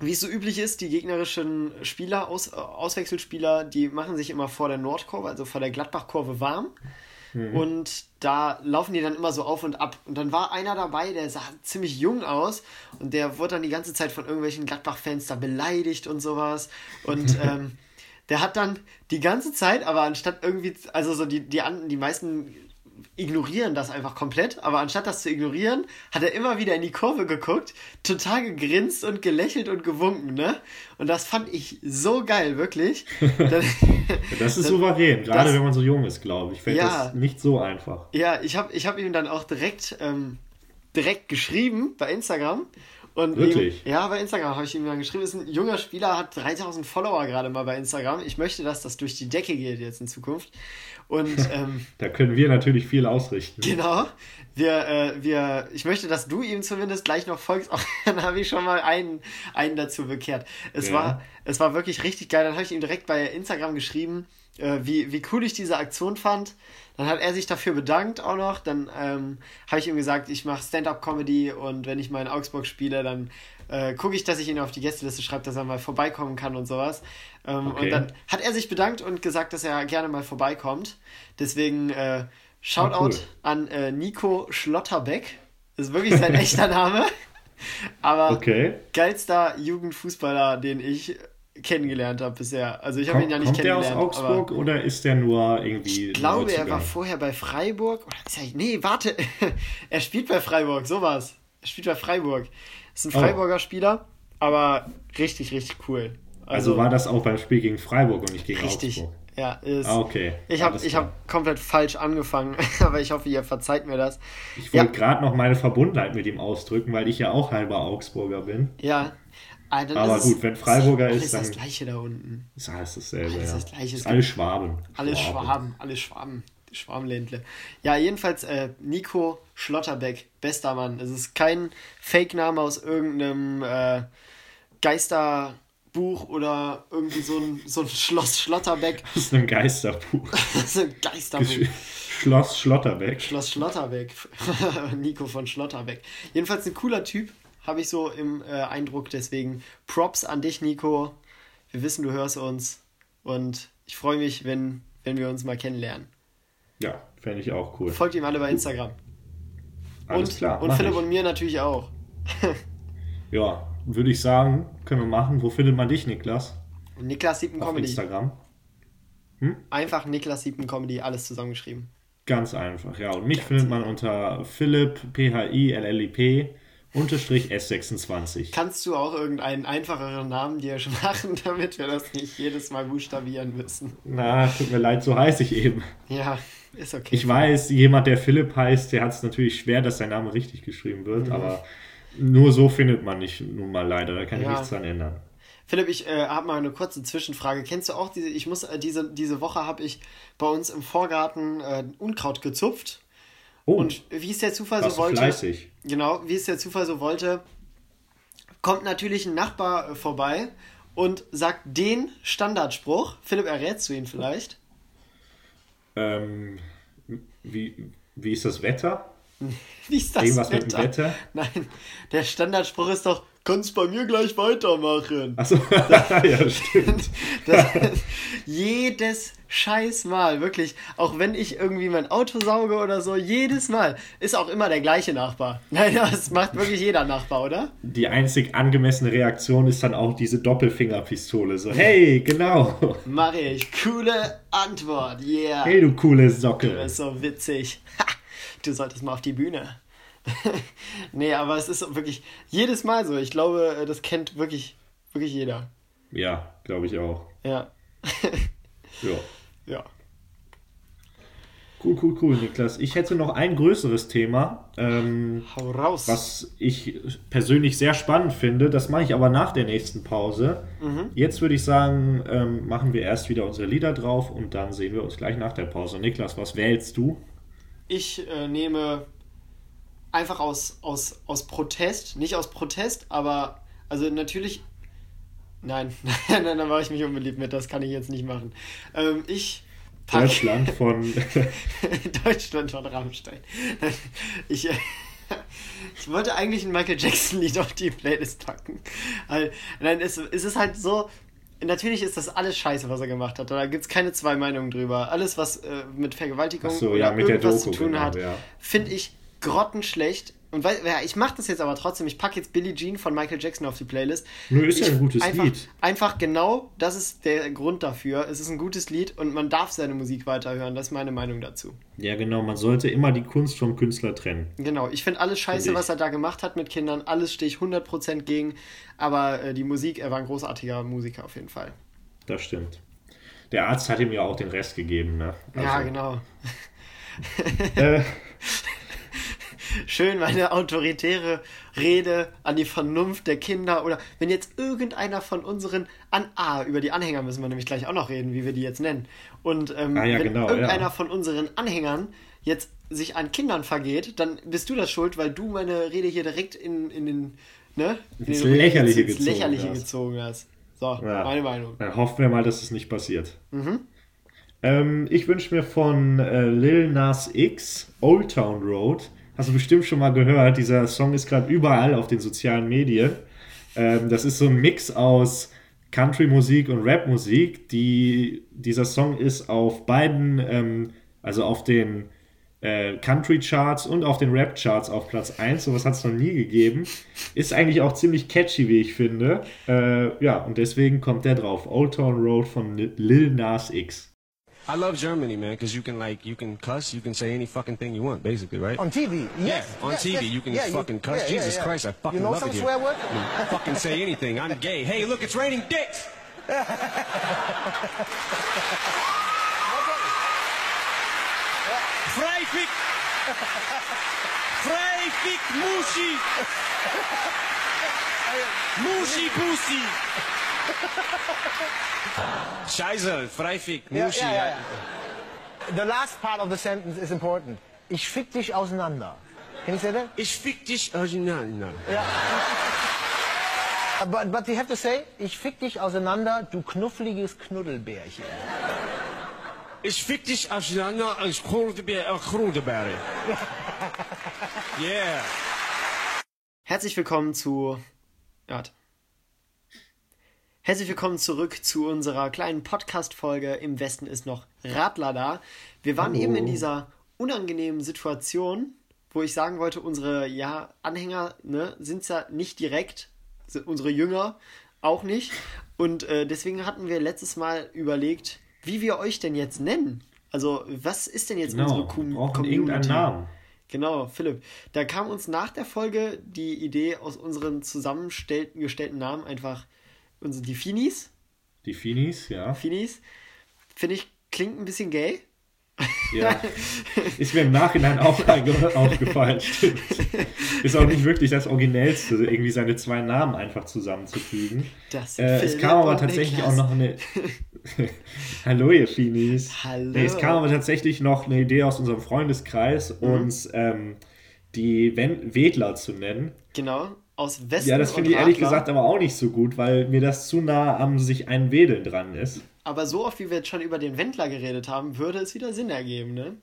wie es so üblich ist, die gegnerischen Spieler, Aus, Auswechselspieler, die machen sich immer vor der Nordkurve, also vor der Gladbach-Kurve warm. Und da laufen die dann immer so auf und ab. Und dann war einer dabei, der sah ziemlich jung aus und der wurde dann die ganze Zeit von irgendwelchen Gladbach-Fans da beleidigt und sowas. Und ähm, der hat dann die ganze Zeit, aber anstatt irgendwie, also so die, die, die meisten ignorieren das einfach komplett, aber anstatt das zu ignorieren, hat er immer wieder in die Kurve geguckt, total gegrinst und gelächelt und gewunken, ne? Und das fand ich so geil, wirklich. Dann- Das ist souverän, gerade das- wenn man so jung ist, glaube ich. Fällt Ja. das nicht so einfach. ja, ich habe ich hab ihm dann auch direkt, ähm, direkt geschrieben bei Instagram. Und Wirklich? Ihm, ja, bei Instagram habe ich ihm dann geschrieben, ist ein junger Spieler, hat 3000 Follower gerade mal bei Instagram. Ich möchte, dass das durch die Decke geht jetzt in Zukunft. Und ähm, Da können wir natürlich viel ausrichten. Genau. Wir, äh, wir, ich möchte, dass du ihm zumindest gleich noch folgst. Auch dann habe ich schon mal einen, einen dazu bekehrt. Es, Ja. war, es war wirklich richtig geil. Dann habe ich ihm direkt bei Instagram geschrieben, äh, wie, wie cool ich diese Aktion fand. Dann hat er sich dafür bedankt auch noch. Dann ähm, habe ich ihm gesagt, ich mache Stand-up-Comedy und wenn ich mal in Augsburg spiele, dann äh, gucke ich, dass ich ihn auf die Gästeliste schreibe, dass er mal vorbeikommen kann und sowas. Ähm, Okay. Und dann hat er sich bedankt und gesagt, dass er gerne mal vorbeikommt. Deswegen äh, Shoutout Ah, cool. an äh, Nico Schlotterbeck. Das ist wirklich sein echter Name. Aber Okay. geilster Jugendfußballer, den ich kennengelernt habe bisher. Also ich habe ihn Kommt, ja nicht kommt der aus kennengelernt. Augsburg oder ist der nur irgendwie. ich glaube, er war vorher bei Freiburg. Oder ist er, nee, warte. er spielt bei Freiburg, sowas. Er spielt bei Freiburg. Ist ein Oh. Freiburger Spieler, aber richtig, richtig cool. Also war das auch beim Spiel gegen Freiburg und nicht gegen richtig. Augsburg. Ja, ist, Ah, okay. Ich habe hab komplett falsch angefangen, aber ich hoffe, ihr verzeiht mir das. Ich Ja. wollte gerade noch meine Verbundenheit mit ihm ausdrücken, weil ich ja auch halber Augsburger bin. Ja. Ah, Aber ist gut, wenn Freiburger alles ist, das dann- gleiche da unten. Das heißt dasselbe. Alles ja. das Gleiche. Ist alles Schwaben. Alles Schwaben, alles Schwaben. Schwarmländle. Ja, jedenfalls äh, Nico Schlotterbeck, bester Mann. Es ist kein Fake-Name aus irgendeinem äh, Geisterbuch oder irgendwie so ein, so ein Schloss Schlotterbeck. Das ist ein Geisterbuch. Das ist ein Geisterbuch. Schloss Schlotterbeck. Schloss Schlotterbeck. Nico von Schlotterbeck. Jedenfalls ein cooler Typ, habe ich so im äh, Eindruck. Deswegen Props an dich, Nico. Wir wissen, du hörst uns. Und ich freue mich, wenn, wenn wir uns mal kennenlernen. Ja, fände ich auch cool. Folgt ihm alle bei Instagram. Alles und klar. und Philipp ich. und mir natürlich auch. Ja, würde ich sagen, können wir machen. Wo findet man dich, Niklas? Niklas Siepen Auf Comedy. Instagram. Einfach Niklas Siepen Comedy, alles zusammengeschrieben. Ganz einfach, ja. Und mich findet man unter Philipp, P-H-I-L-L-I-P, unterstrich S26. Kannst du auch irgendeinen einfacheren Namen dir machen, damit wir das nicht jedes Mal buchstabieren müssen? Na, tut mir leid, so heiße ich eben. Ja, ist okay. Ich weiß, jemand, der Philipp heißt, der hat es natürlich schwer, dass sein Name richtig geschrieben Mhm. wird, aber nur so findet man nicht nun mal leider. Da kann ich Ja. nichts dran ändern. Philipp, ich äh, habe mal eine kurze Zwischenfrage. Kennst du auch diese, ich muss, äh, diese, diese Woche habe ich bei uns im Vorgarten äh, Unkraut gezupft. Oh, Und wie es der Zufall so wollte. fleißig. Genau, wie es der Zufall so wollte, kommt natürlich ein Nachbar äh, vorbei und sagt den Standardspruch. Philipp, errätst du ihn vielleicht? Ähm, wie, wie ist das Wetter? Wie ist das Irgendwas mit dem Wetter? Nein, der Standardspruch ist doch kannst bei mir gleich weitermachen. Achso, ja, stimmt. Das ist jedes scheiß Mal, wirklich. Auch wenn ich irgendwie mein Auto sauge oder so, jedes Mal ist auch immer der gleiche Nachbar. Nein, das macht wirklich jeder Nachbar, oder? Die einzig angemessene Reaktion ist dann auch diese Doppelfingerpistole. So, hey, genau. Mach ich. Coole Antwort. Yeah. Hey, du coole Du Socke. bist so witzig. Ha, du solltest mal auf die Bühne. nee, aber es ist wirklich jedes Mal so. Ich glaube, das kennt wirklich, wirklich jeder. Ja, glaube ich auch. Ja. Ja. Ja. Cool, cool, cool, Niklas. Ich hätte noch ein größeres Thema, ähm, Hau raus. was ich persönlich sehr spannend finde. Das mache ich aber nach der nächsten Pause. Jetzt würde ich sagen, ähm, machen wir erst wieder unsere Lieder drauf und dann sehen wir uns gleich nach der Pause. Niklas, was wählst du? Ich äh, nehme einfach aus, aus, aus Protest, nicht aus Protest, aber also natürlich. Nein, nein, nein, da mache ich mich unbeliebt mit, das kann ich jetzt nicht machen. Ähm, ich Deutschland von. Deutschland von Rammstein. Ich, äh, ich wollte eigentlich ein Michael Jackson-Lied auf die Playlist packen. Nein, es, es ist halt so. Natürlich ist das alles scheiße, was er gemacht hat. Da gibt es keine zwei Meinungen drüber. Alles, was äh, mit Vergewaltigung so, oder ja, mit irgendwas Doku, zu tun genau, hat, ja. finde ich grottenschlecht. Und weil, ja, ich mache das jetzt aber trotzdem. Ich packe jetzt Billie Jean von Michael Jackson auf die Playlist. Nö, ist ja Ich- ein gutes einfach, Lied. Einfach genau, das ist der Grund dafür. Es ist ein gutes Lied und man darf seine Musik weiterhören. Das ist meine Meinung dazu. Ja, genau, man sollte immer die Kunst vom Künstler trennen. Genau, ich finde alles scheiße, Finde ich. was er da gemacht hat mit Kindern. Alles stehe ich 100% gegen. Aber äh, die Musik, er war ein großartiger Musiker auf jeden Fall. Das stimmt. Der Arzt hat ihm ja auch den Rest gegeben, ne? ja, Also, genau. Äh, Schön meine autoritäre Rede an die Vernunft der Kinder. Oder wenn jetzt irgendeiner von unseren an A, über die Anhänger müssen wir nämlich gleich auch noch reden, wie wir die jetzt nennen. Und ähm, Ah, ja, wenn genau, irgendeiner ja. von unseren Anhängern jetzt sich an Kindern vergeht, dann bist du das schuld, weil du meine Rede hier direkt in, in den, ne? In Ins den- Lächerliche ins gezogen Lächerliche hast. gezogen hast. So, Ja. meine Meinung. Dann hoffen wir mal, dass es nicht passiert. Ähm, ich wünsche mir von äh, Lil Nas X Old Town Road. Hast du bestimmt schon mal gehört. Dieser Song ist gerade überall auf den sozialen Medien. Ähm, das ist so ein Mix aus Country-Musik und Rap-Musik. Die, dieser Song ist auf beiden, ähm, also auf den äh, Country-Charts und auf den Rap-Charts auf Platz 1. Sowas hat es noch nie gegeben. Ist eigentlich auch ziemlich catchy, wie ich finde. Äh, ja, und deswegen kommt der drauf. Old Town Road von Lil Nas X. I love Germany, man, because you can like you can cuss, you can say any fucking thing you want, basically, right? On TV, yeah, on yes, TV yes. you can Yeah, fucking cuss. yeah, Jesus. Christ, I fucking You know love some it here. swear word? I mean, fucking say anything. I'm gay. Hey, look, it's raining dicks. Freifik! Freifik Mushi! Mushi Pussy! Scheiße, Freifik Yeah, Mushi. yeah, yeah, yeah. The last part of the sentence is important. Ich fick dich auseinander. Can you say that? Ich fick dich auseinander. Uh, But, but you have to say, ich fick dich auseinander, du knuffliges Knuddelbärchen. Ich fick dich auseinander als Groenteberg. Yeah. Herzlich willkommen zu. Ja, warte. Herzlich willkommen zurück zu unserer kleinen Podcast-Folge. Im Westen ist noch Radler da. Wir waren eben in dieser unangenehmen Situation, wo ich sagen wollte, unsere ja, Anhänger ne, sind ja nicht direkt, unsere Jünger auch nicht. Und äh, deswegen hatten wir letztes Mal überlegt, wie wir euch denn jetzt nennen. Also, was ist denn jetzt Genau, unsere Com Community? irgendeinen Namen. Genau, Philipp. Da kam uns nach der Folge die Idee aus unseren zusammengestellten gestellten Namen einfach unsere, die Finis. Die Finis, ja. Finis. Finde ich, klingt ein bisschen gay. ja. Ist mir im Nachhinein auch aufgefallen. Stimmt. Ist auch nicht wirklich das Originellste, irgendwie seine zwei Namen einfach zusammenzufügen. Das Äh, es kam aber tatsächlich Niklas. auch noch eine. Hallo, ihr Finis. Hallo. Nee, es kam aber tatsächlich noch eine Idee aus unserem Freundeskreis, Mhm. uns ähm, die Wedler zu nennen. Genau, aus Westen Ja, das finde ich ehrlich gesagt aber auch nicht so gut, weil mir das zu nah am sich ein Wedeln dran ist. Aber so oft, wie wir jetzt schon über den Wendler geredet haben, würde es wieder Sinn ergeben, ne?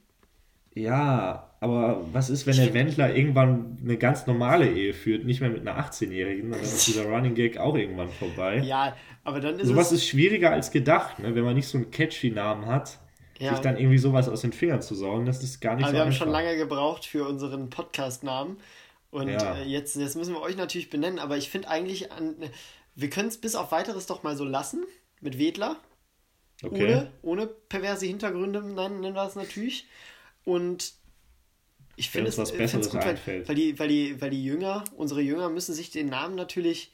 Ja, aber was ist, wenn der Wendler irgendwann eine ganz normale Ehe führt, nicht mehr mit einer 18-Jährigen, dann ist dieser Running Gag auch irgendwann vorbei. Ja, aber dann ist Sowas ist schwieriger als gedacht, ne? wenn man nicht so einen catchy Namen hat, Ja. sich dann irgendwie sowas aus den Fingern zu saugen, das ist gar nicht aber so wir haben einfach. schon lange gebraucht für unseren Podcast-Namen. Und Ja. äh, jetzt, jetzt müssen wir euch natürlich benennen, aber ich finde eigentlich, an, wir können es bis auf weiteres doch mal so lassen. Mit Wedler. Okay. Ohne, ohne perverse Hintergründe nennen, nennen wir es natürlich. Und ich finde es was Besseres gut, weil, weil, die, weil, die, weil die Jünger, unsere Jünger müssen sich den Namen natürlich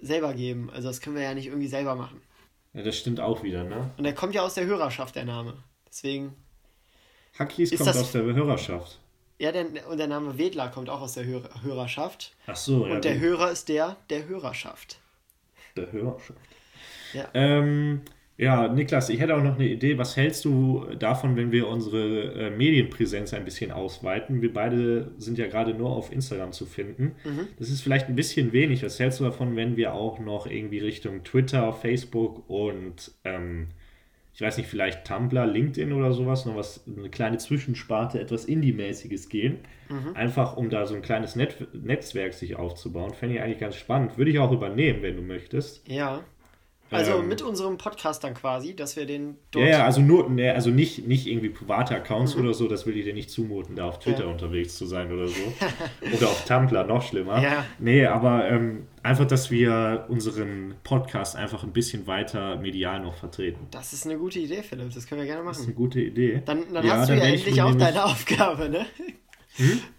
selber geben. Also das können wir ja nicht irgendwie selber machen. Ja, das stimmt auch wieder, ne? Und der kommt ja aus der Hörerschaft, der Name. Deswegen, Hackis kommt das- aus der Hörerschaft. Ja, der, und der Name Wedler kommt auch aus der Hör Hörerschaft. Ach so, ja. Und der gut. Hörer ist der der Hörerschaft. Der Hörerschaft. Ja. Ähm, ja, Niklas, ich hätte auch noch eine Idee. Was hältst du davon, wenn wir unsere äh, Medienpräsenz ein bisschen ausweiten? Wir beide sind ja gerade nur auf Instagram zu finden. Mhm. Das ist vielleicht ein bisschen wenig. Was hältst du davon, wenn wir auch noch irgendwie Richtung Twitter, Facebook und ähm, ich weiß nicht, vielleicht Tumblr, LinkedIn oder sowas, noch was, eine kleine Zwischensparte, etwas Indie-mäßiges gehen? Mhm. Einfach um da so ein kleines Net Netzwerk sich aufzubauen. Fände ich eigentlich ganz spannend. Würde ich auch übernehmen, wenn du möchtest. Ja. Also Ähm. mit unserem Podcast dann quasi, dass wir den Ja, ja, also nur, ne, also nicht, nicht irgendwie private Accounts oder so, das will ich dir nicht zumuten, da auf Twitter Mhm. Ja. unterwegs zu sein oder so. oder auf Tumblr, noch schlimmer. Ja. Nee, aber ähm, einfach, dass wir unseren Podcast einfach ein bisschen weiter medial noch vertreten. Das ist eine gute Idee, Philipp. Das können wir gerne Das ist eine machen. gute Idee. Dann, dann Ja, hast du ja werd ich endlich auch deine Aufgabe, ne?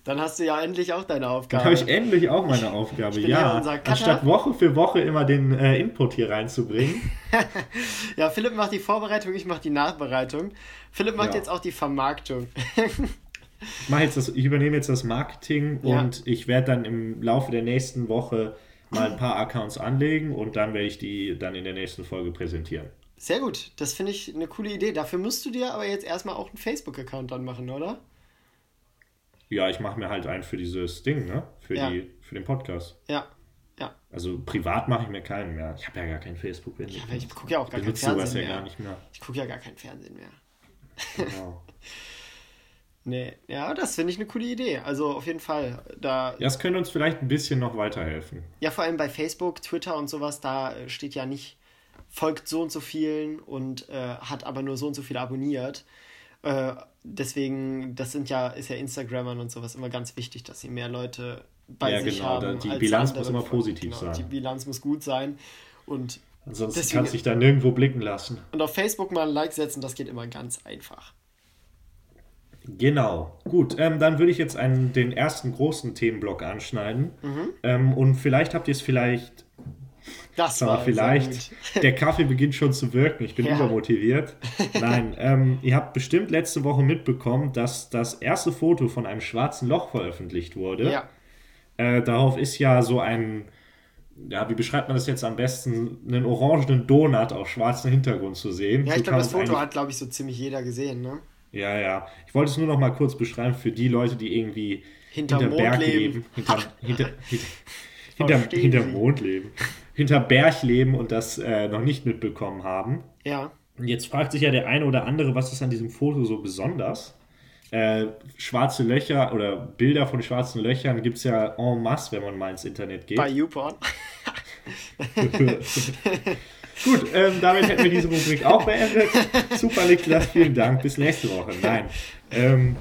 Dann hast du ja endlich auch deine Dann Aufgabe. habe ich endlich auch meine Aufgabe. Ja, anstatt Woche für Woche immer den äh, Input hier reinzubringen. ja, Philipp macht die Vorbereitung, ich mache die Nachbereitung. Philipp macht Ja. jetzt auch die Vermarktung. Ich, mach jetzt das, ich übernehme jetzt das Marketing Ja. und ich werde dann im Laufe der nächsten Woche mal ein paar Accounts anlegen und dann werde ich die dann in der nächsten Folge präsentieren. Sehr gut, das finde ich eine coole Idee. Dafür musst du dir aber jetzt erstmal auch einen Facebook-Account dann machen, oder? Ja, ich mache mir halt einen für dieses Ding, ne? Für, Ja. die, für den Podcast. Ja. Ja. Also privat mache ich mir keinen mehr. Ich habe ja gar kein Facebook. Wenn Ja, aber ich gucke ja auch gar kein Fernsehen ja mehr. gar nicht mehr. Ich gucke ja gar kein Fernsehen mehr. Genau. Nee, ja, das finde ich eine coole Idee. Also auf jeden Fall. Da, Ja, das könnte uns vielleicht ein bisschen noch weiterhelfen. ja, vor allem bei Facebook, Twitter und sowas, da äh, steht ja nicht, folgt so und so vielen und äh, hat aber nur so und so viele abonniert. Äh, deswegen, das sind ja, ist ja Instagrammern und sowas immer ganz wichtig, dass sie mehr Leute bei Ja, sich genau, haben. die Bilanz muss immer positiv genau, sein. Die Bilanz muss gut sein. Und, Ansonsten Deswegen- kannst du dich da nirgendwo blicken lassen. und auf Facebook mal ein Like setzen, das geht immer ganz einfach. Genau. Gut, ähm, dann würde ich jetzt einen, den ersten großen Themenblock anschneiden. Mhm. Ähm, und vielleicht habt ihr es vielleicht, Das war vielleicht, der Kaffee beginnt schon zu wirken. Ich bin Ja. übermotiviert. Nein, ähm, ihr habt bestimmt letzte Woche mitbekommen, dass das erste Foto von einem schwarzen Loch veröffentlicht wurde. Ja. Äh, darauf ist ja so ein, ja, wie beschreibt man das jetzt am besten, einen orangenen Donut auf schwarzem Hintergrund zu sehen. Ja, So ich kann glaube, das Foto hat, glaube ich, so ziemlich jeder gesehen, ne? Ja, ja. Ich wollte es nur noch mal kurz beschreiben für die Leute, die irgendwie hinter Mond Berg leben. leben. Hinter, hinter, hinter, hinter. Mond leben. Hinter Berg leben und das äh, noch nicht mitbekommen haben. Ja. Und jetzt fragt sich ja der eine oder andere, was ist an diesem Foto so besonders? Äh, schwarze Löcher oder Bilder von schwarzen Löchern gibt es ja en masse, wenn man mal ins Internet geht. Bei YouPorn. Gut, ähm, damit hätten wir diese Rubrik auch beendet. Super, Niklas, vielen Dank. Bis nächste Woche. Nein. Ähm,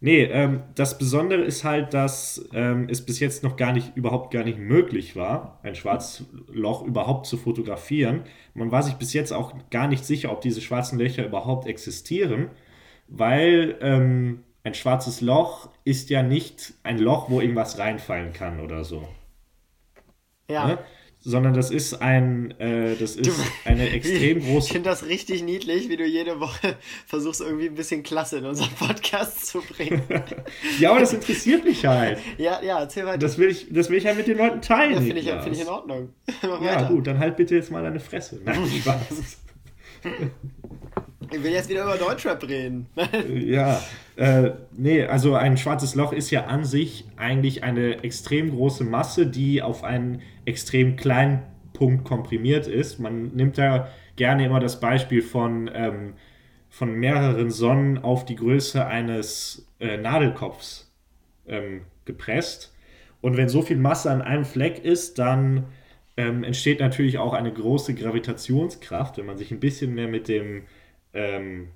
nee, ähm, das Besondere ist halt, dass ähm, es bis jetzt noch gar nicht, überhaupt gar nicht möglich war, ein schwarzes Loch überhaupt zu fotografieren. Man war sich bis jetzt auch gar nicht sicher, ob diese schwarzen Löcher überhaupt existieren, weil ähm, ein schwarzes Loch ist ja nicht ein Loch, wo irgendwas reinfallen kann oder so Ja. ne? Sondern das ist ein, äh, das ist eine extrem Ich große. finde das richtig niedlich, wie du jede Woche versuchst, irgendwie ein bisschen Klasse in unseren Podcast zu bringen. Ja, aber das interessiert mich halt. ja, ja, erzähl weiter. Das will ich, das will ich halt mit den Leuten teilen. ja, finde ich, find ich in Ordnung. Mach Ja, weiter. gut, dann halt bitte jetzt mal deine Fresse. Nein, Spaß. Ich will jetzt wieder über Deutschrap reden. ja, äh, nee, also ein schwarzes Loch ist ja an sich eigentlich eine extrem große Masse, die auf einen extrem kleinen Punkt komprimiert ist. Man nimmt da gerne immer das Beispiel von, ähm, von mehreren Sonnen auf die Größe eines äh, Nadelkopfs ähm, gepresst. Und wenn so viel Masse an einem Fleck ist, dann ähm, entsteht natürlich auch eine große Gravitationskraft, wenn man sich ein bisschen mehr mit dem, ähm,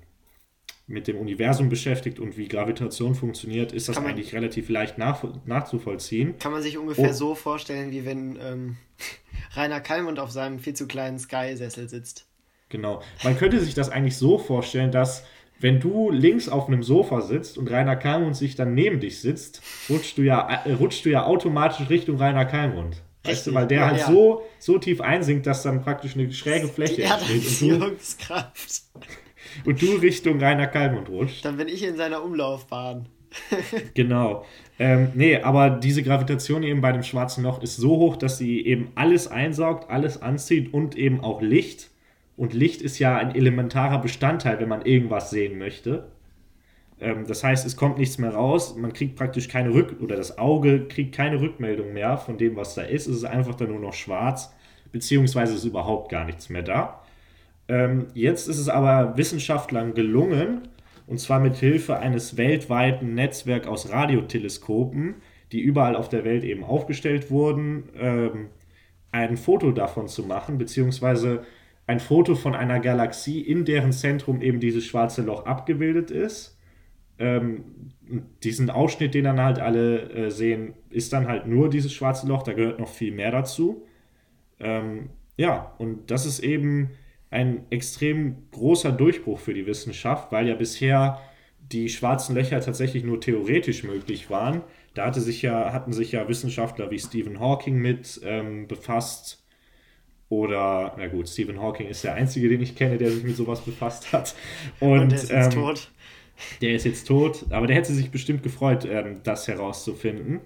mit dem Universum beschäftigt und wie Gravitation funktioniert, ist das man- eigentlich relativ leicht nach, nachzuvollziehen. Kann man sich ungefähr Oh. so vorstellen, wie wenn ähm, Rainer Kallmund auf seinem viel zu kleinen Sky-Sessel sitzt. Genau. Man könnte sich das eigentlich so vorstellen, dass wenn du links auf einem Sofa sitzt und Rainer Kalmund sich dann neben dich sitzt, rutschst du ja, äh, rutschst du ja automatisch Richtung Rainer Kalmund. Weißt du, weil der ja, halt ja. so, so tief einsinkt, dass dann praktisch eine schräge Fläche Die entsteht und du, Erdanziehungskraft. Und du Richtung Rainer Kalmund rutscht. Dann bin ich in seiner Umlaufbahn. Genau. Ähm, nee, aber diese Gravitation eben bei dem schwarzen Loch ist so hoch, dass sie eben alles einsaugt, alles anzieht und eben auch Licht. Und Licht ist ja ein elementarer Bestandteil, wenn man irgendwas sehen möchte. Ähm, das heißt, es kommt nichts mehr raus, man kriegt praktisch keine Rück- oder das Auge kriegt keine Rückmeldung mehr von dem, was da ist. Es ist einfach dann nur noch schwarz, beziehungsweise ist überhaupt gar nichts mehr da. Ähm, jetzt ist es aber Wissenschaftlern gelungen, und zwar mit Hilfe eines weltweiten Netzwerks aus Radioteleskopen, die überall auf der Welt eben aufgestellt wurden, ähm, ein Foto davon zu machen, beziehungsweise ein Foto von einer Galaxie, in deren Zentrum eben dieses schwarze Loch abgebildet ist. Ähm, diesen Ausschnitt, den dann halt alle äh, sehen, ist dann halt nur dieses schwarze Loch, da gehört noch viel mehr dazu. Ähm, ja, und das ist eben ein extrem großer Durchbruch für die Wissenschaft, weil ja bisher die schwarzen Löcher tatsächlich nur theoretisch möglich waren. Da hatte sich ja, hatten sich ja Wissenschaftler wie Stephen Hawking mit ähm, befasst. Oder, na gut, Stephen Hawking ist der Einzige, den ich kenne, der sich mit sowas befasst hat. Und, Und der ist jetzt ähm, tot. der ist jetzt tot, aber der hätte sich bestimmt gefreut, ähm, das herauszufinden.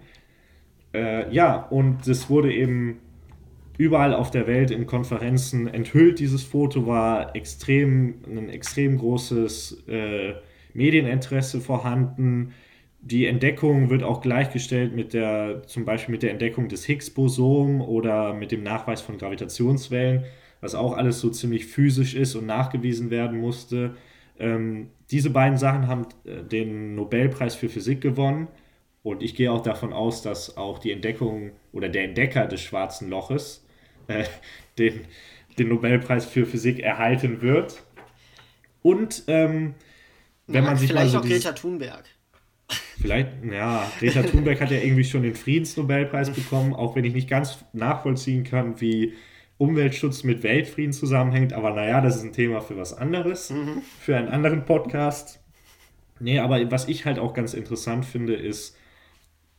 Äh, ja, und es wurde eben überall auf der Welt in Konferenzen enthüllt. Dieses Foto war extrem, ein extrem großes äh, Medieninteresse vorhanden. Die Entdeckung wird auch gleichgestellt mit der, zum Beispiel mit der Entdeckung des Higgs-Bosom oder mit dem Nachweis von Gravitationswellen, was auch alles so ziemlich physisch ist und nachgewiesen werden musste. Ähm, diese beiden Sachen haben äh, den Nobelpreis für Physik gewonnen. Und ich gehe auch davon aus, dass auch die Entdeckung oder der Entdecker des schwarzen Loches äh, den, den Nobelpreis für Physik erhalten wird. Und ähm, wenn man sich mal Vielleicht so auch dieses, Greta Thunberg. Vielleicht, ja, Greta Thunberg hat ja irgendwie schon den Friedensnobelpreis bekommen, auch wenn ich nicht ganz nachvollziehen kann, wie Umweltschutz mit Weltfrieden zusammenhängt. Aber naja, das ist ein Thema für was anderes, für einen anderen Podcast. Nee, aber was ich halt auch ganz interessant finde, ist,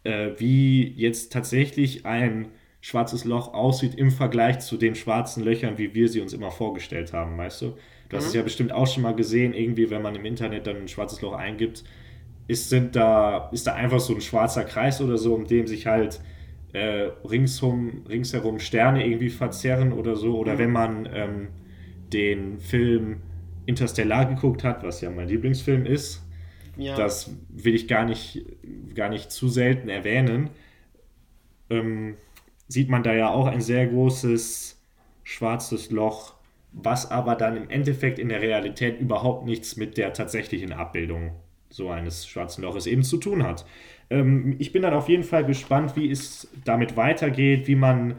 äh, wie jetzt tatsächlich ein schwarzes Loch aussieht im Vergleich zu den schwarzen Löchern, wie wir sie uns immer vorgestellt haben, weißt du? Du hast es ja bestimmt auch schon mal gesehen, irgendwie, wenn man im Internet dann ein schwarzes Loch eingibt, ist, sind da, ist da einfach so ein schwarzer Kreis oder so, um dem sich halt äh, ringsum, ringsherum Sterne irgendwie verzerren oder so. Oder wenn man ähm, den Film Interstellar geguckt hat, was ja mein Lieblingsfilm ist, Ja. das will ich gar nicht, gar nicht zu selten erwähnen. Ähm, sieht man da ja auch ein sehr großes schwarzes Loch, was aber dann im Endeffekt in der Realität überhaupt nichts mit der tatsächlichen Abbildung so eines schwarzen Loches eben zu tun hat. Ähm, ich bin dann auf jeden Fall gespannt, wie es damit weitergeht, wie man,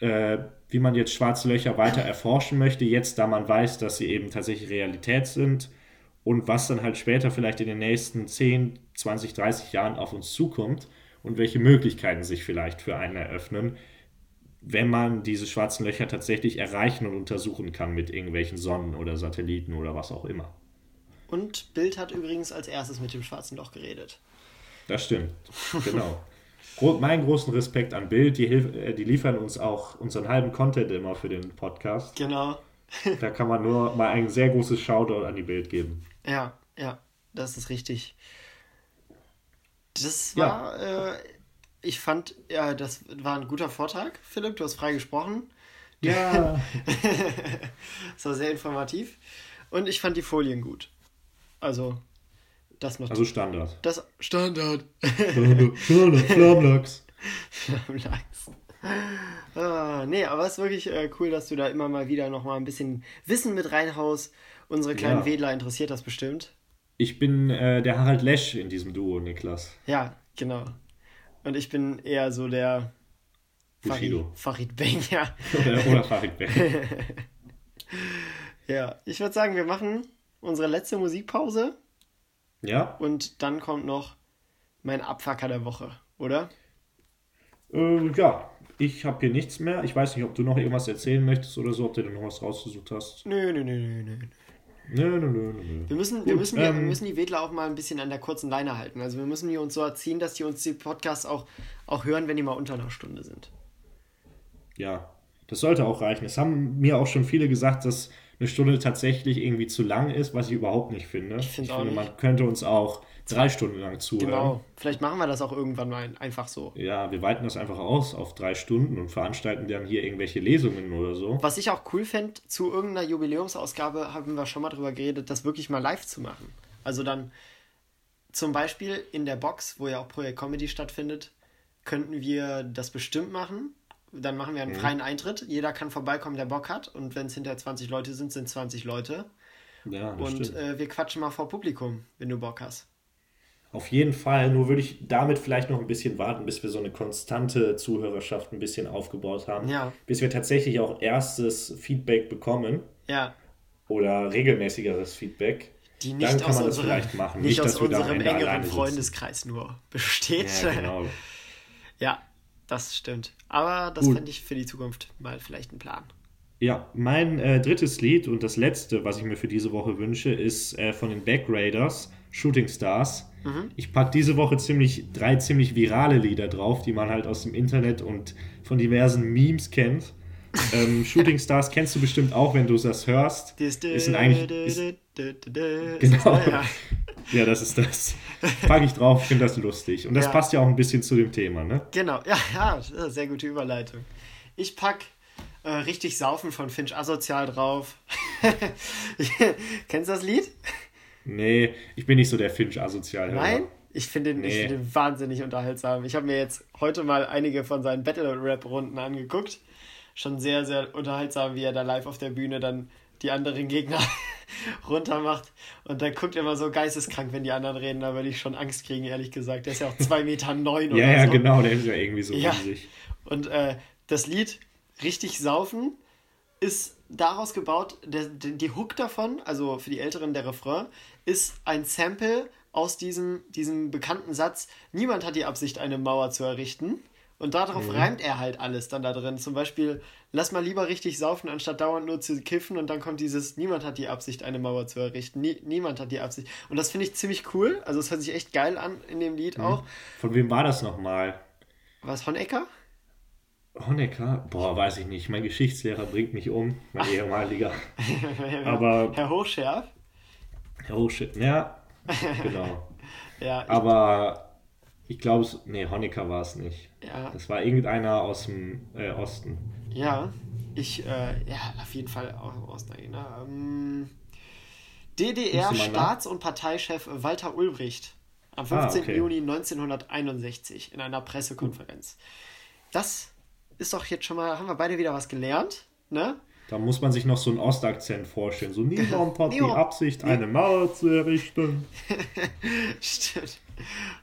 äh, wie man jetzt schwarze Löcher weiter erforschen möchte, jetzt da man weiß, dass sie eben tatsächlich Realität sind und was dann halt später vielleicht in den nächsten 10, 20, 30 Jahren auf uns zukommt und welche Möglichkeiten sich vielleicht für einen eröffnen, wenn man diese schwarzen Löcher tatsächlich erreichen und untersuchen kann mit irgendwelchen Sonnen oder Satelliten oder was auch immer. Und Bild hat übrigens als erstes mit dem schwarzen Loch geredet. Das stimmt, genau. Meinen großen Respekt an Bild, die, hilf äh, die liefern uns auch unseren halben Content immer für den Podcast. Genau. Da kann man nur mal ein sehr großes Shoutout an die Bild geben. Ja, ja, das ist richtig. Das Ja. war, äh, ich fand, ja, das war ein guter Vortrag, Philipp, du hast frei gesprochen. Ja, Das war sehr informativ. Und ich fand die Folien gut. Also, das noch. also Standard. das Standard. Standard, Standard, Flamlachs. Lachs. Ah, nee, aber es ist wirklich äh, cool, dass du da immer mal wieder noch mal ein bisschen Wissen mit reinhaust. Unsere kleinen Ja. Wedler interessiert das bestimmt. Ich bin äh, der Harald Lesch in diesem Duo, Niklas. Ja, genau. Und ich bin eher so der Farid, Bushido. Farid Bang, ja. Oder, oder Farid Beck. Ja, ich würde sagen, wir machen unsere letzte Musikpause Ja? und dann kommt noch mein Abfacker der Woche, oder? Äh, ja, ich habe hier nichts mehr. Ich weiß nicht, ob du noch irgendwas erzählen möchtest oder so, ob du dir noch was rausgesucht hast. Nö, nö, nö, nö, nö. Nö, nö, nö, nö. Wir müssen, wir, Gut, müssen, die, wir ähm, müssen die Wedler auch mal ein bisschen an der kurzen Leine halten. Also wir müssen die uns so erziehen, dass die uns die Podcasts auch, auch hören, wenn die mal unter einer Stunde sind. Ja, das sollte auch reichen. Es haben mir auch schon viele gesagt, dass eine Stunde tatsächlich irgendwie zu lang ist, was ich überhaupt nicht finde. Ich, find's auch finde, nicht. man könnte uns auch drei Stunden lang zuhören. Genau. Vielleicht machen wir das auch irgendwann mal einfach so. Ja, wir weiten das einfach aus auf drei Stunden und veranstalten dann hier irgendwelche Lesungen oder so. Was ich auch cool fände, zu irgendeiner Jubiläumsausgabe haben wir schon mal drüber geredet, das wirklich mal live zu machen. Also dann zum Beispiel in der Box, wo ja auch Projekt Comedy stattfindet, könnten wir das bestimmt machen. Dann machen wir einen freien Eintritt. Jeder kann vorbeikommen, der Bock hat. Und wenn es hinter 20 Leute sind, sind 20 Leute. Ja, das Und äh, wir quatschen mal vor Publikum, wenn du Bock hast. Auf jeden Fall, nur würde ich damit vielleicht noch ein bisschen warten, bis wir so eine konstante Zuhörerschaft ein bisschen aufgebaut haben. Ja. Bis wir tatsächlich auch erstes Feedback bekommen Ja, oder regelmäßigeres Feedback. die Dann nicht kann aus man das unserem, vielleicht machen. nicht Nicht, aus unserem engeren. Freundeskreis nur besteht. Ja, genau. Ja, das stimmt. Aber das Gut. fände ich für die Zukunft mal vielleicht ein Plan. Ja, mein äh, drittes Lied und das letzte, was ich mir für diese Woche wünsche, ist äh, von den Back Raiders, Shooting Stars. Mhm. Ich packe diese Woche ziemlich, drei ziemlich virale Lieder drauf, die man halt aus dem Internet und von diversen Memes kennt. Ähm, Shooting Stars kennst du bestimmt auch, wenn du das hörst. Das Ist ein eigentlich, ist, Genau. Ja. das ist das. Packe ich drauf, finde das lustig. Und das Ja. passt ja auch ein bisschen zu dem Thema, ne? Genau, ja, ja, sehr gute Überleitung. Ich pack äh, richtig Saufen von Finch Asozial drauf. Kennst du das Lied? Nee, ich bin nicht so der Finch-Asozial. Nein? Ich finde ihn, ich Nee. find ihn wahnsinnig unterhaltsam. Ich habe mir jetzt heute mal einige von seinen Battle-Rap-Runden angeguckt. Schon sehr, sehr unterhaltsam, wie er da live auf der Bühne dann die anderen Gegner runtermacht. Und der guckt immer so geisteskrank, wenn die anderen reden. Da würde ich schon Angst kriegen, ehrlich gesagt. Der ist ja auch 2,9 Meter neun oder Ja, ja, so. genau, der ist ja irgendwie so Ja. riesig. Und äh, das Lied Richtig Saufen ist daraus gebaut, der, die Hook davon, also für die Älteren der Refrain, ist ein Sample aus diesem, diesem bekannten Satz, niemand hat die Absicht, eine Mauer zu errichten. Und darauf Mhm. reimt er halt alles dann da drin. Zum Beispiel, lass mal lieber richtig saufen, anstatt dauernd nur zu kiffen. Und dann kommt dieses, niemand hat die Absicht, eine Mauer zu errichten. Nie, niemand hat die Absicht. Und das finde ich ziemlich cool. Also es hört sich echt geil an in dem Lied auch. Von wem war das nochmal? Was, Honecker? Honecker? Boah, weiß ich nicht. Mein Geschichtslehrer bringt mich um, mein ehemaliger. Aber, Herr Hochschärf? oh shit, ja, genau. Ja, Aber ich glaube, es, nee, Honecker war es nicht. ja, Das war irgendeiner aus dem äh, Osten. ja, ich, äh, ja, auf jeden Fall auch im Osten. Ne? Ähm, DDR Musst du mal nach- Staats- und Parteichef Walter Ulbricht am 15. Ah, okay. Juni 1961 in einer Pressekonferenz. Das ist doch jetzt schon mal, haben wir beide wieder was gelernt, ne? Da muss man sich noch so einen Ostakzent vorstellen. So, niemand hat die Absicht, eine Mauer zu errichten. Stimmt.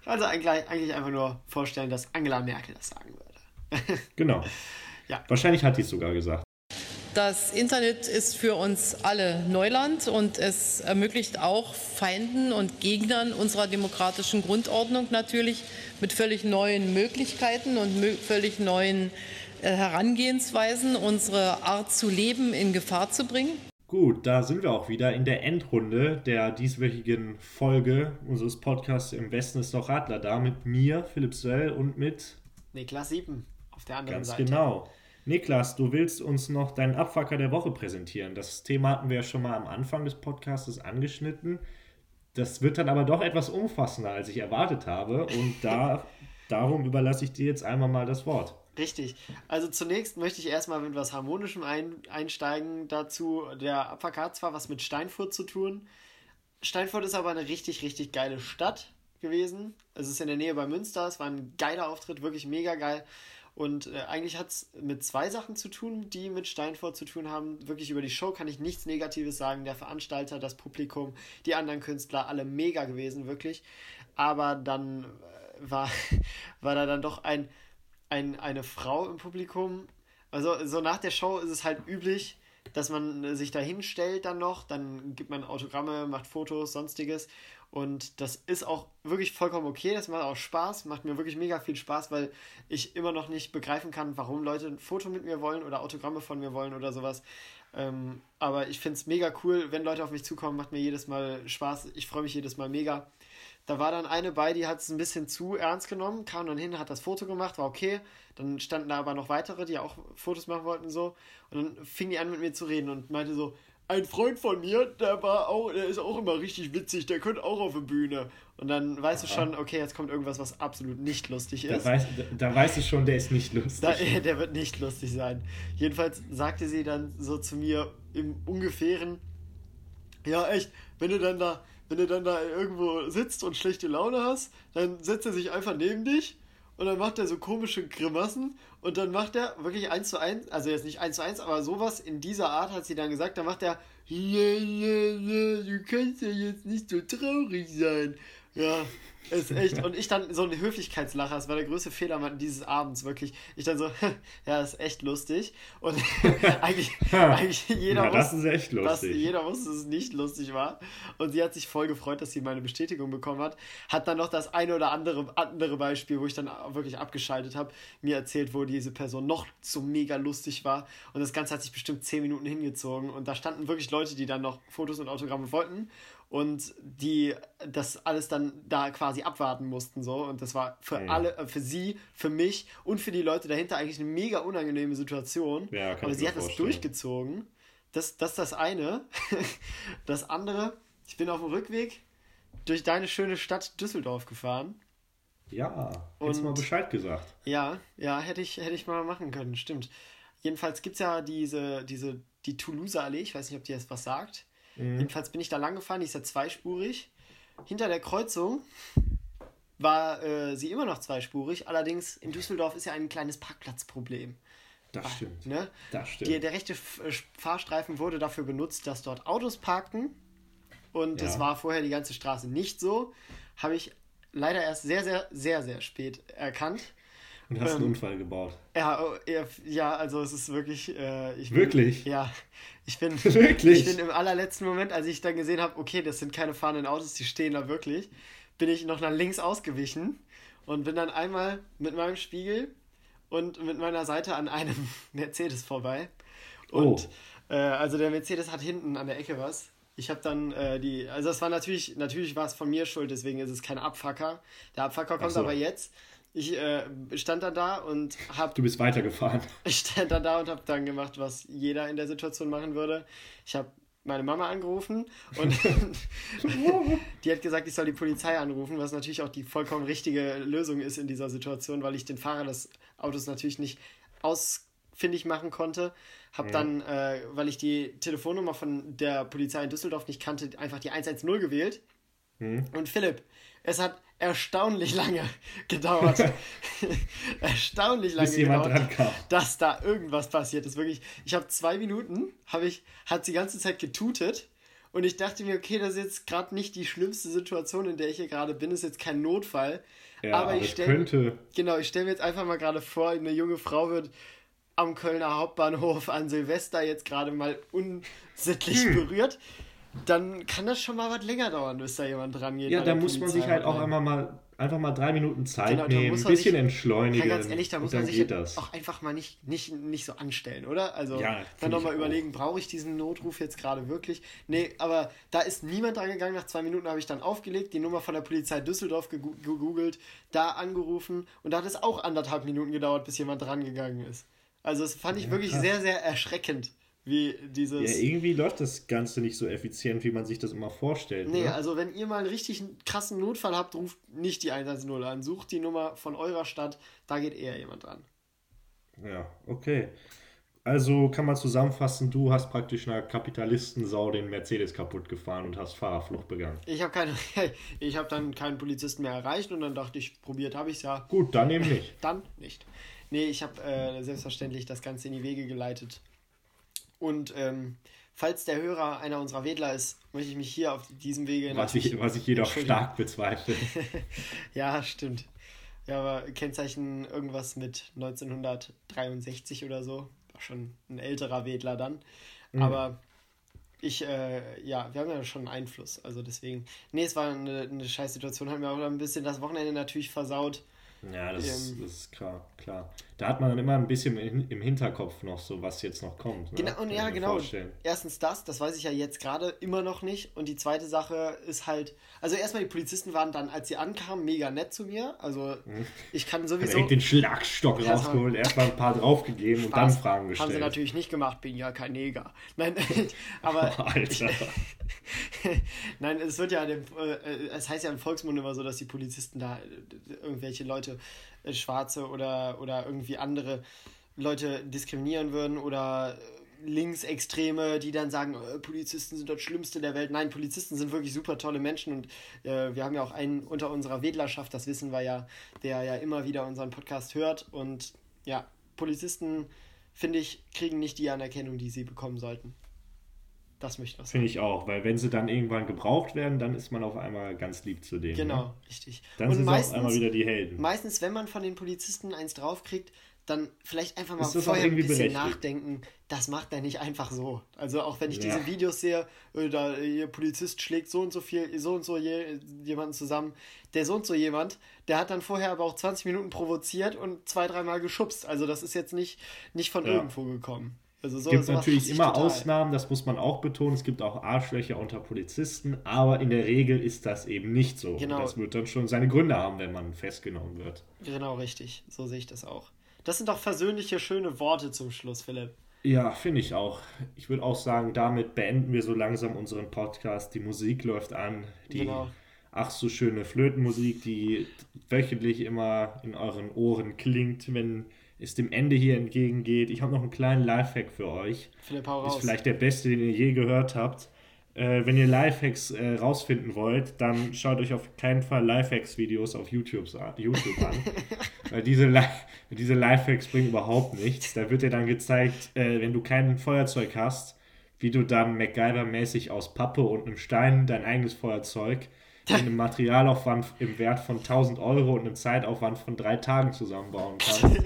Also eigentlich, eigentlich einfach nur vorstellen, dass Angela Merkel das sagen würde. Genau. Ja. Wahrscheinlich hat die es sogar gesagt. Das Internet ist für uns alle Neuland und es ermöglicht auch Feinden und Gegnern unserer demokratischen Grundordnung natürlich mit völlig neuen Möglichkeiten und völlig neuen äh, Herangehensweisen unsere Art zu leben in Gefahr zu bringen. Gut, da sind wir auch wieder in der Endrunde der dieswöchigen Folge unseres Podcasts Im Westen ist doch Radler da mit mir, Philipp Söll und mit Niklas Siepen auf der anderen ganz Seite. genau. Niklas, du willst uns noch deinen Abfacker der Woche präsentieren. Das Thema hatten wir ja schon mal am Anfang des Podcasts angeschnitten. Das wird dann aber doch etwas umfassender, als ich erwartet habe. Und da, darum überlasse ich dir jetzt einmal mal das Wort. Richtig. Also zunächst möchte ich erstmal mit was Harmonischem ein, einsteigen dazu. Der Abfuck hat zwar was mit Steinfurt zu tun. Steinfurt ist aber eine richtig, richtig geile Stadt gewesen. Es ist in der Nähe bei Münster. Es war ein geiler Auftritt, wirklich mega geil. Und äh, eigentlich hat es mit zwei Sachen zu tun, die mit Steinfort zu tun haben. Wirklich über die Show kann ich nichts Negatives sagen. Der Veranstalter, das Publikum, die anderen Künstler, alle mega gewesen, wirklich. Aber dann äh, war, war da dann doch ein, ein, eine Frau im Publikum. Also so nach der Show ist es halt üblich, dass man sich da hinstellt dann noch, dann gibt man Autogramme, macht Fotos, sonstiges. Und das ist auch wirklich vollkommen okay, das macht auch Spaß, macht mir wirklich mega viel Spaß, weil ich immer noch nicht begreifen kann, warum Leute ein Foto mit mir wollen oder Autogramme von mir wollen oder sowas. Ähm, aber ich finde es mega cool, wenn Leute auf mich zukommen, macht mir jedes Mal Spaß. Ich freue mich jedes Mal mega. Da war dann eine bei, die hat es ein bisschen zu ernst genommen, kam dann hin, hat das Foto gemacht, war okay. Dann standen da aber noch weitere, die auch Fotos machen wollten so. Und dann fing die an mit mir zu reden und meinte so, ein Freund von mir, der war auch, der ist auch immer richtig witzig, der könnte auch auf der Bühne. Und dann weißt Aha. du schon, okay, jetzt kommt irgendwas, was absolut nicht lustig ist. Da, weiß, da, da weißt du schon, der ist nicht lustig. Da, der wird nicht lustig sein. Jedenfalls sagte sie dann so zu mir im ungefähren, ja echt, wenn du dann da, wenn du dann da irgendwo sitzt und schlechte Laune hast, dann setzt er sich einfach neben dich und dann macht er so komische Grimassen und dann macht er wirklich eins zu eins, also jetzt nicht eins zu eins, aber sowas in dieser Art hat sie dann gesagt, dann macht er, yeah, yeah, yeah, du kannst ja jetzt nicht so traurig sein. Ja, ist echt. Und ich dann so ein Höflichkeitslacher, das war der größte Fehler dieses Abends, wirklich. Ich dann so, ja, ist echt lustig. Und eigentlich, eigentlich jeder, ja, das wusste, ist echt lustig. Dass jeder wusste, dass es nicht lustig war. Und sie hat sich voll gefreut, dass sie meine Bestätigung bekommen hat. Hat dann noch das eine oder andere, andere Beispiel, wo ich dann wirklich abgeschaltet habe, mir erzählt, wo diese Person noch so mega lustig war. Und das Ganze hat sich bestimmt zehn Minuten hingezogen. Und da standen wirklich Leute, die dann noch Fotos und Autogramme wollten und die das alles dann da quasi abwarten mussten so. Und das war für ja. alle äh, für sie für mich und für die Leute dahinter eigentlich eine mega unangenehme Situation. Ja, aber sie hat das durchgezogen das das ist das eine das andere ich bin auf dem Rückweg durch deine schöne Stadt Düsseldorf gefahren. Ja und mal Bescheid gesagt. Ja ja hätte ich hätte ich mal machen können stimmt. Jedenfalls gibt es ja diese diese die Toulouse Allee ich weiß nicht ob dir das was sagt Mhm. Jedenfalls bin ich da lang gefahren, die ist ja zweispurig. Hinter der Kreuzung war äh, sie immer noch zweispurig, allerdings in Düsseldorf ist ja ein kleines Parkplatzproblem. Das stimmt. Ne? Das stimmt. Die, der rechte äh, Fahrstreifen wurde dafür benutzt, dass dort Autos parkten. Und ja. das war vorher die ganze Straße nicht so. Habe ich leider erst sehr, sehr, sehr, sehr spät erkannt. Und hast ähm, einen Unfall gebaut. Ja, oh, ja, also es ist wirklich. Äh, ich bin, wirklich? Ja. Ich bin, wirklich? ich bin im allerletzten Moment, als ich dann gesehen habe, okay, das sind keine fahrenden Autos, die stehen da wirklich, bin ich noch nach links ausgewichen und bin dann einmal mit meinem Spiegel und mit meiner Seite an einem Mercedes vorbei. Und oh. äh, also der Mercedes hat hinten an der Ecke was. Ich habe dann äh, die, also das war natürlich, natürlich war es von mir schuld, deswegen ist es kein Abfacker. Der Abfacker kommt so. aber jetzt. Ich äh, stand dann da und hab. Du bist weitergefahren. Ich stand dann da und hab dann gemacht, was jeder in der Situation machen würde. Ich habe meine Mama angerufen und die hat gesagt, ich soll die Polizei anrufen, was natürlich auch die vollkommen richtige Lösung ist in dieser Situation, weil ich den Fahrer des Autos natürlich nicht ausfindig machen konnte. Hab ja. dann, äh, weil ich die Telefonnummer von der Polizei in Düsseldorf nicht kannte, einfach die 110 gewählt. Mhm. Und Philipp, es hat erstaunlich lange gedauert. erstaunlich lange Bis jemand gedauert, dran kam. dass da irgendwas passiert ist. Wirklich, ich habe zwei Minuten, habe ich, hat die ganze Zeit getutet. Und ich dachte mir, okay, das ist jetzt gerade nicht die schlimmste Situation, in der ich hier gerade bin, das ist jetzt kein Notfall. Ja, aber, ich stelle genau, ich stelle mir jetzt einfach mal gerade vor, eine junge Frau wird am Kölner Hauptbahnhof an Silvester jetzt gerade mal unsittlich hm. berührt dann kann das schon mal was länger dauern, bis da jemand dran geht. Ja, da muss man sich halt auch einmal mal einfach mal drei Minuten Zeit genau, nehmen, ein bisschen sich, entschleunigen. ganz ehrlich, da muss man sich auch einfach mal nicht, nicht, nicht so anstellen, oder? Also ja, dann nochmal überlegen, brauche ich diesen Notruf jetzt gerade wirklich? Nee, aber da ist niemand dran gegangen. Nach zwei Minuten habe ich dann aufgelegt, die Nummer von der Polizei Düsseldorf gegoogelt, da angerufen und da hat es auch anderthalb Minuten gedauert, bis jemand dran gegangen ist. Also das fand ich ja, wirklich krass. sehr, sehr erschreckend wie dieses. Ja, irgendwie läuft das Ganze nicht so effizient, wie man sich das immer vorstellt. Nee, ne? also wenn ihr mal einen richtig krassen Notfall habt, ruft nicht die 110 an. Sucht die Nummer von eurer Stadt, da geht eher jemand dran. Ja, okay. Also kann man zusammenfassen, du hast praktisch einer Kapitalistensau den Mercedes kaputt gefahren und hast Fahrerflucht begangen. Ich habe keine, ich habe dann keinen Polizisten mehr erreicht und dann dachte ich, probiert habe ich es ja. Gut, dann eben nicht. dann nicht. Nee, ich habe äh, selbstverständlich das Ganze in die Wege geleitet. Und ähm, falls der Hörer einer unserer Wedler ist, möchte ich mich hier auf diesem Wege. Was ich, was ich jedoch stark bezweifle. Ja, stimmt. Ja, aber Kennzeichen irgendwas mit 1963 oder so. War schon ein älterer Wedler dann. Aber ich, äh, ja, wir haben ja schon Einfluss. Also deswegen. Nee, es war eine, eine scheiß Situation. Haben wir auch ein bisschen das Wochenende natürlich versaut. Ja, das, Ähm. das ist klar, klar. Da hat man dann immer ein bisschen im Hinterkopf noch so, was jetzt noch kommt. Ne? Genau, und ja, genau. vorstellen. Erstens das, das weiß ich ja jetzt gerade immer noch nicht. Und die zweite Sache ist halt, also erstmal die Polizisten waren dann, als sie ankamen, mega nett zu mir. Also ich kann sowieso. direkt den Schlagstock Erstmal- rausgeholt, erstmal ein paar draufgegeben und Spaß. dann Fragen Haben gestellt. sie natürlich nicht gemacht, bin ja kein Neger. Nein, aber Alter. Nein, es wird ja, dem, äh, es heißt ja im Volksmund immer so, dass die Polizisten da äh, irgendwelche Leute, äh, Schwarze oder, oder irgendwie andere Leute diskriminieren würden oder Linksextreme, die dann sagen, äh, Polizisten sind das Schlimmste der Welt. Nein, Polizisten sind wirklich super tolle Menschen und äh, wir haben ja auch einen unter unserer Wedlerschaft, das wissen wir ja, der ja immer wieder unseren Podcast hört und ja, Polizisten, finde ich, kriegen nicht die Anerkennung, die sie bekommen sollten. Das möchte ich. Finde ich auch, weil wenn sie dann irgendwann gebraucht werden, dann ist man auf einmal ganz lieb zu denen. Genau, Ne? richtig. Dann sind sie auf einmal wieder die Helden. Meistens, wenn man von den Polizisten eins draufkriegt, dann vielleicht einfach mal vorher ein bisschen berechtigt? nachdenken. Das macht er nicht einfach so. Also auch wenn ich Ja. diese Videos sehe, äh, da ihr Polizist schlägt so und so viel, so und so je, jemanden zusammen, der so und so jemand, der hat dann vorher aber auch 20 Minuten provoziert und zwei, dreimal geschubst. Also das ist jetzt nicht, nicht von Ja. irgendwo gekommen. Also so Es gibt natürlich immer total. Ausnahmen, das muss man auch betonen. Es gibt auch Arschlöcher unter Polizisten, aber in der Regel ist das eben nicht so. Genau. Und das wird dann schon seine Gründe haben, wenn man festgenommen wird. Genau, richtig. So sehe ich das auch. Das sind doch versöhnliche, schöne Worte zum Schluss, Philipp. Ja, finde ich auch. Ich würde auch sagen, damit beenden wir so langsam unseren Podcast. Die Musik läuft an. Die Genau. ach so schöne Flötenmusik, die wöchentlich immer in euren Ohren klingt, wenn es dem Ende hier entgegengeht. Ich habe noch einen kleinen Lifehack für euch. Philipp, hau Ist raus. vielleicht der beste, den ihr je gehört habt. Äh, wenn ihr Lifehacks äh, rausfinden wollt, dann schaut euch auf keinen Fall Lifehacks-Videos auf YouTube, an- YouTube an. Weil diese, Li diese Lifehacks bringen überhaupt nichts. Da wird dir dann gezeigt, äh, wenn du kein Feuerzeug hast, wie du dann MacGyver-mäßig aus Pappe und einem Stein dein eigenes Feuerzeug mit einem Materialaufwand im Wert von 1000 Euro und einem Zeitaufwand von drei Tagen zusammenbauen kannst.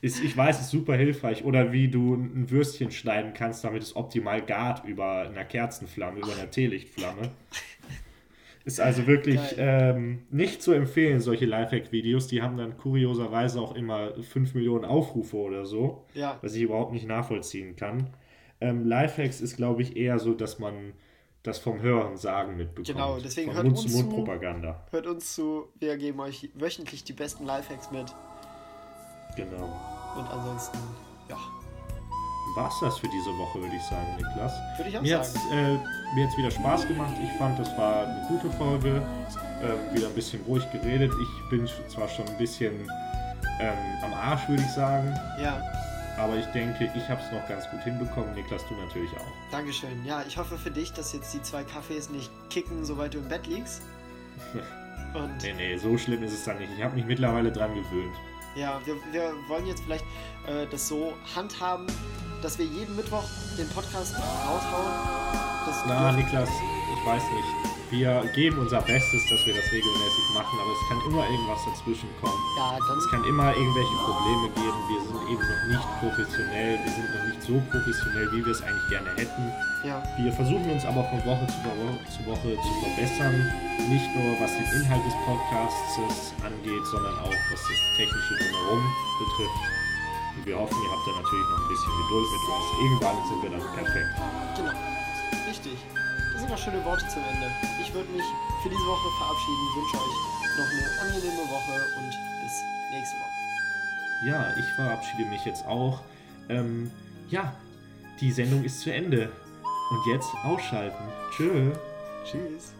Ist, ich weiß, ist super hilfreich. Oder wie du ein Würstchen schneiden kannst, damit es optimal gart über einer Kerzenflamme, über einer Teelichtflamme. Ist also wirklich ähm, nicht zu empfehlen, solche Lifehack-Videos. Die haben dann kurioserweise auch immer 5 Millionen Aufrufe oder so, Ja. was ich überhaupt nicht nachvollziehen kann. Ähm, Lifehacks ist, glaube ich, eher so, dass man das vom Hören sagen mitbekommt. Genau, deswegen Von hört uns zu. Mund-zu-Mund-Propaganda. Hört uns zu, wir geben euch wöchentlich die besten Lifehacks mit. Genau. Und ansonsten, ja, War's das für diese Woche, würde ich sagen, Niklas. würde ich auch Mir hat's, sagen. äh, mir hat's wieder Spaß gemacht. Ich fand, das war eine gute Folge. Ähm, wieder ein bisschen ruhig geredet. Ich bin zwar schon ein bisschen ähm, am Arsch, würde ich sagen. Ja, Aber ich denke, ich habe es noch ganz gut hinbekommen. Niklas, du natürlich auch. Dankeschön. Ja, ich hoffe für dich, dass jetzt die zwei Kaffees nicht kicken, sobald du im Bett liegst. Und Nee, nee, so schlimm ist es dann nicht. Ich habe mich mittlerweile dran gewöhnt. ja, wir, wir wollen jetzt vielleicht äh, das so handhaben, dass wir jeden Mittwoch den Podcast raushauen. Das Na, Niklas, ich weiß nicht. Wir geben unser Bestes, dass wir das regelmäßig machen, aber es kann immer irgendwas dazwischen kommen. ja, Es kann immer irgendwelche Probleme geben. Wir sind eben noch nicht professionell. Wir sind noch nicht so professionell, wie wir es eigentlich gerne hätten. ja, Wir versuchen uns aber von Woche zu Woche, zu Woche zu verbessern. Nicht nur was den Inhalt des Podcasts angeht, sondern auch was das technische Drumherum betrifft. Und wir hoffen, ihr habt da natürlich noch ein bisschen Geduld mit uns. Irgendwann sind wir dann perfekt. genau. Richtig. Sind doch schöne Worte zum Ende. Ich würde mich für diese Woche verabschieden, wünsche euch noch eine angenehme Woche und bis nächste Woche. Ja, ich verabschiede mich jetzt auch. Ähm, ja, die Sendung ist zu Ende. Und jetzt ausschalten. Tschö. Tschüss.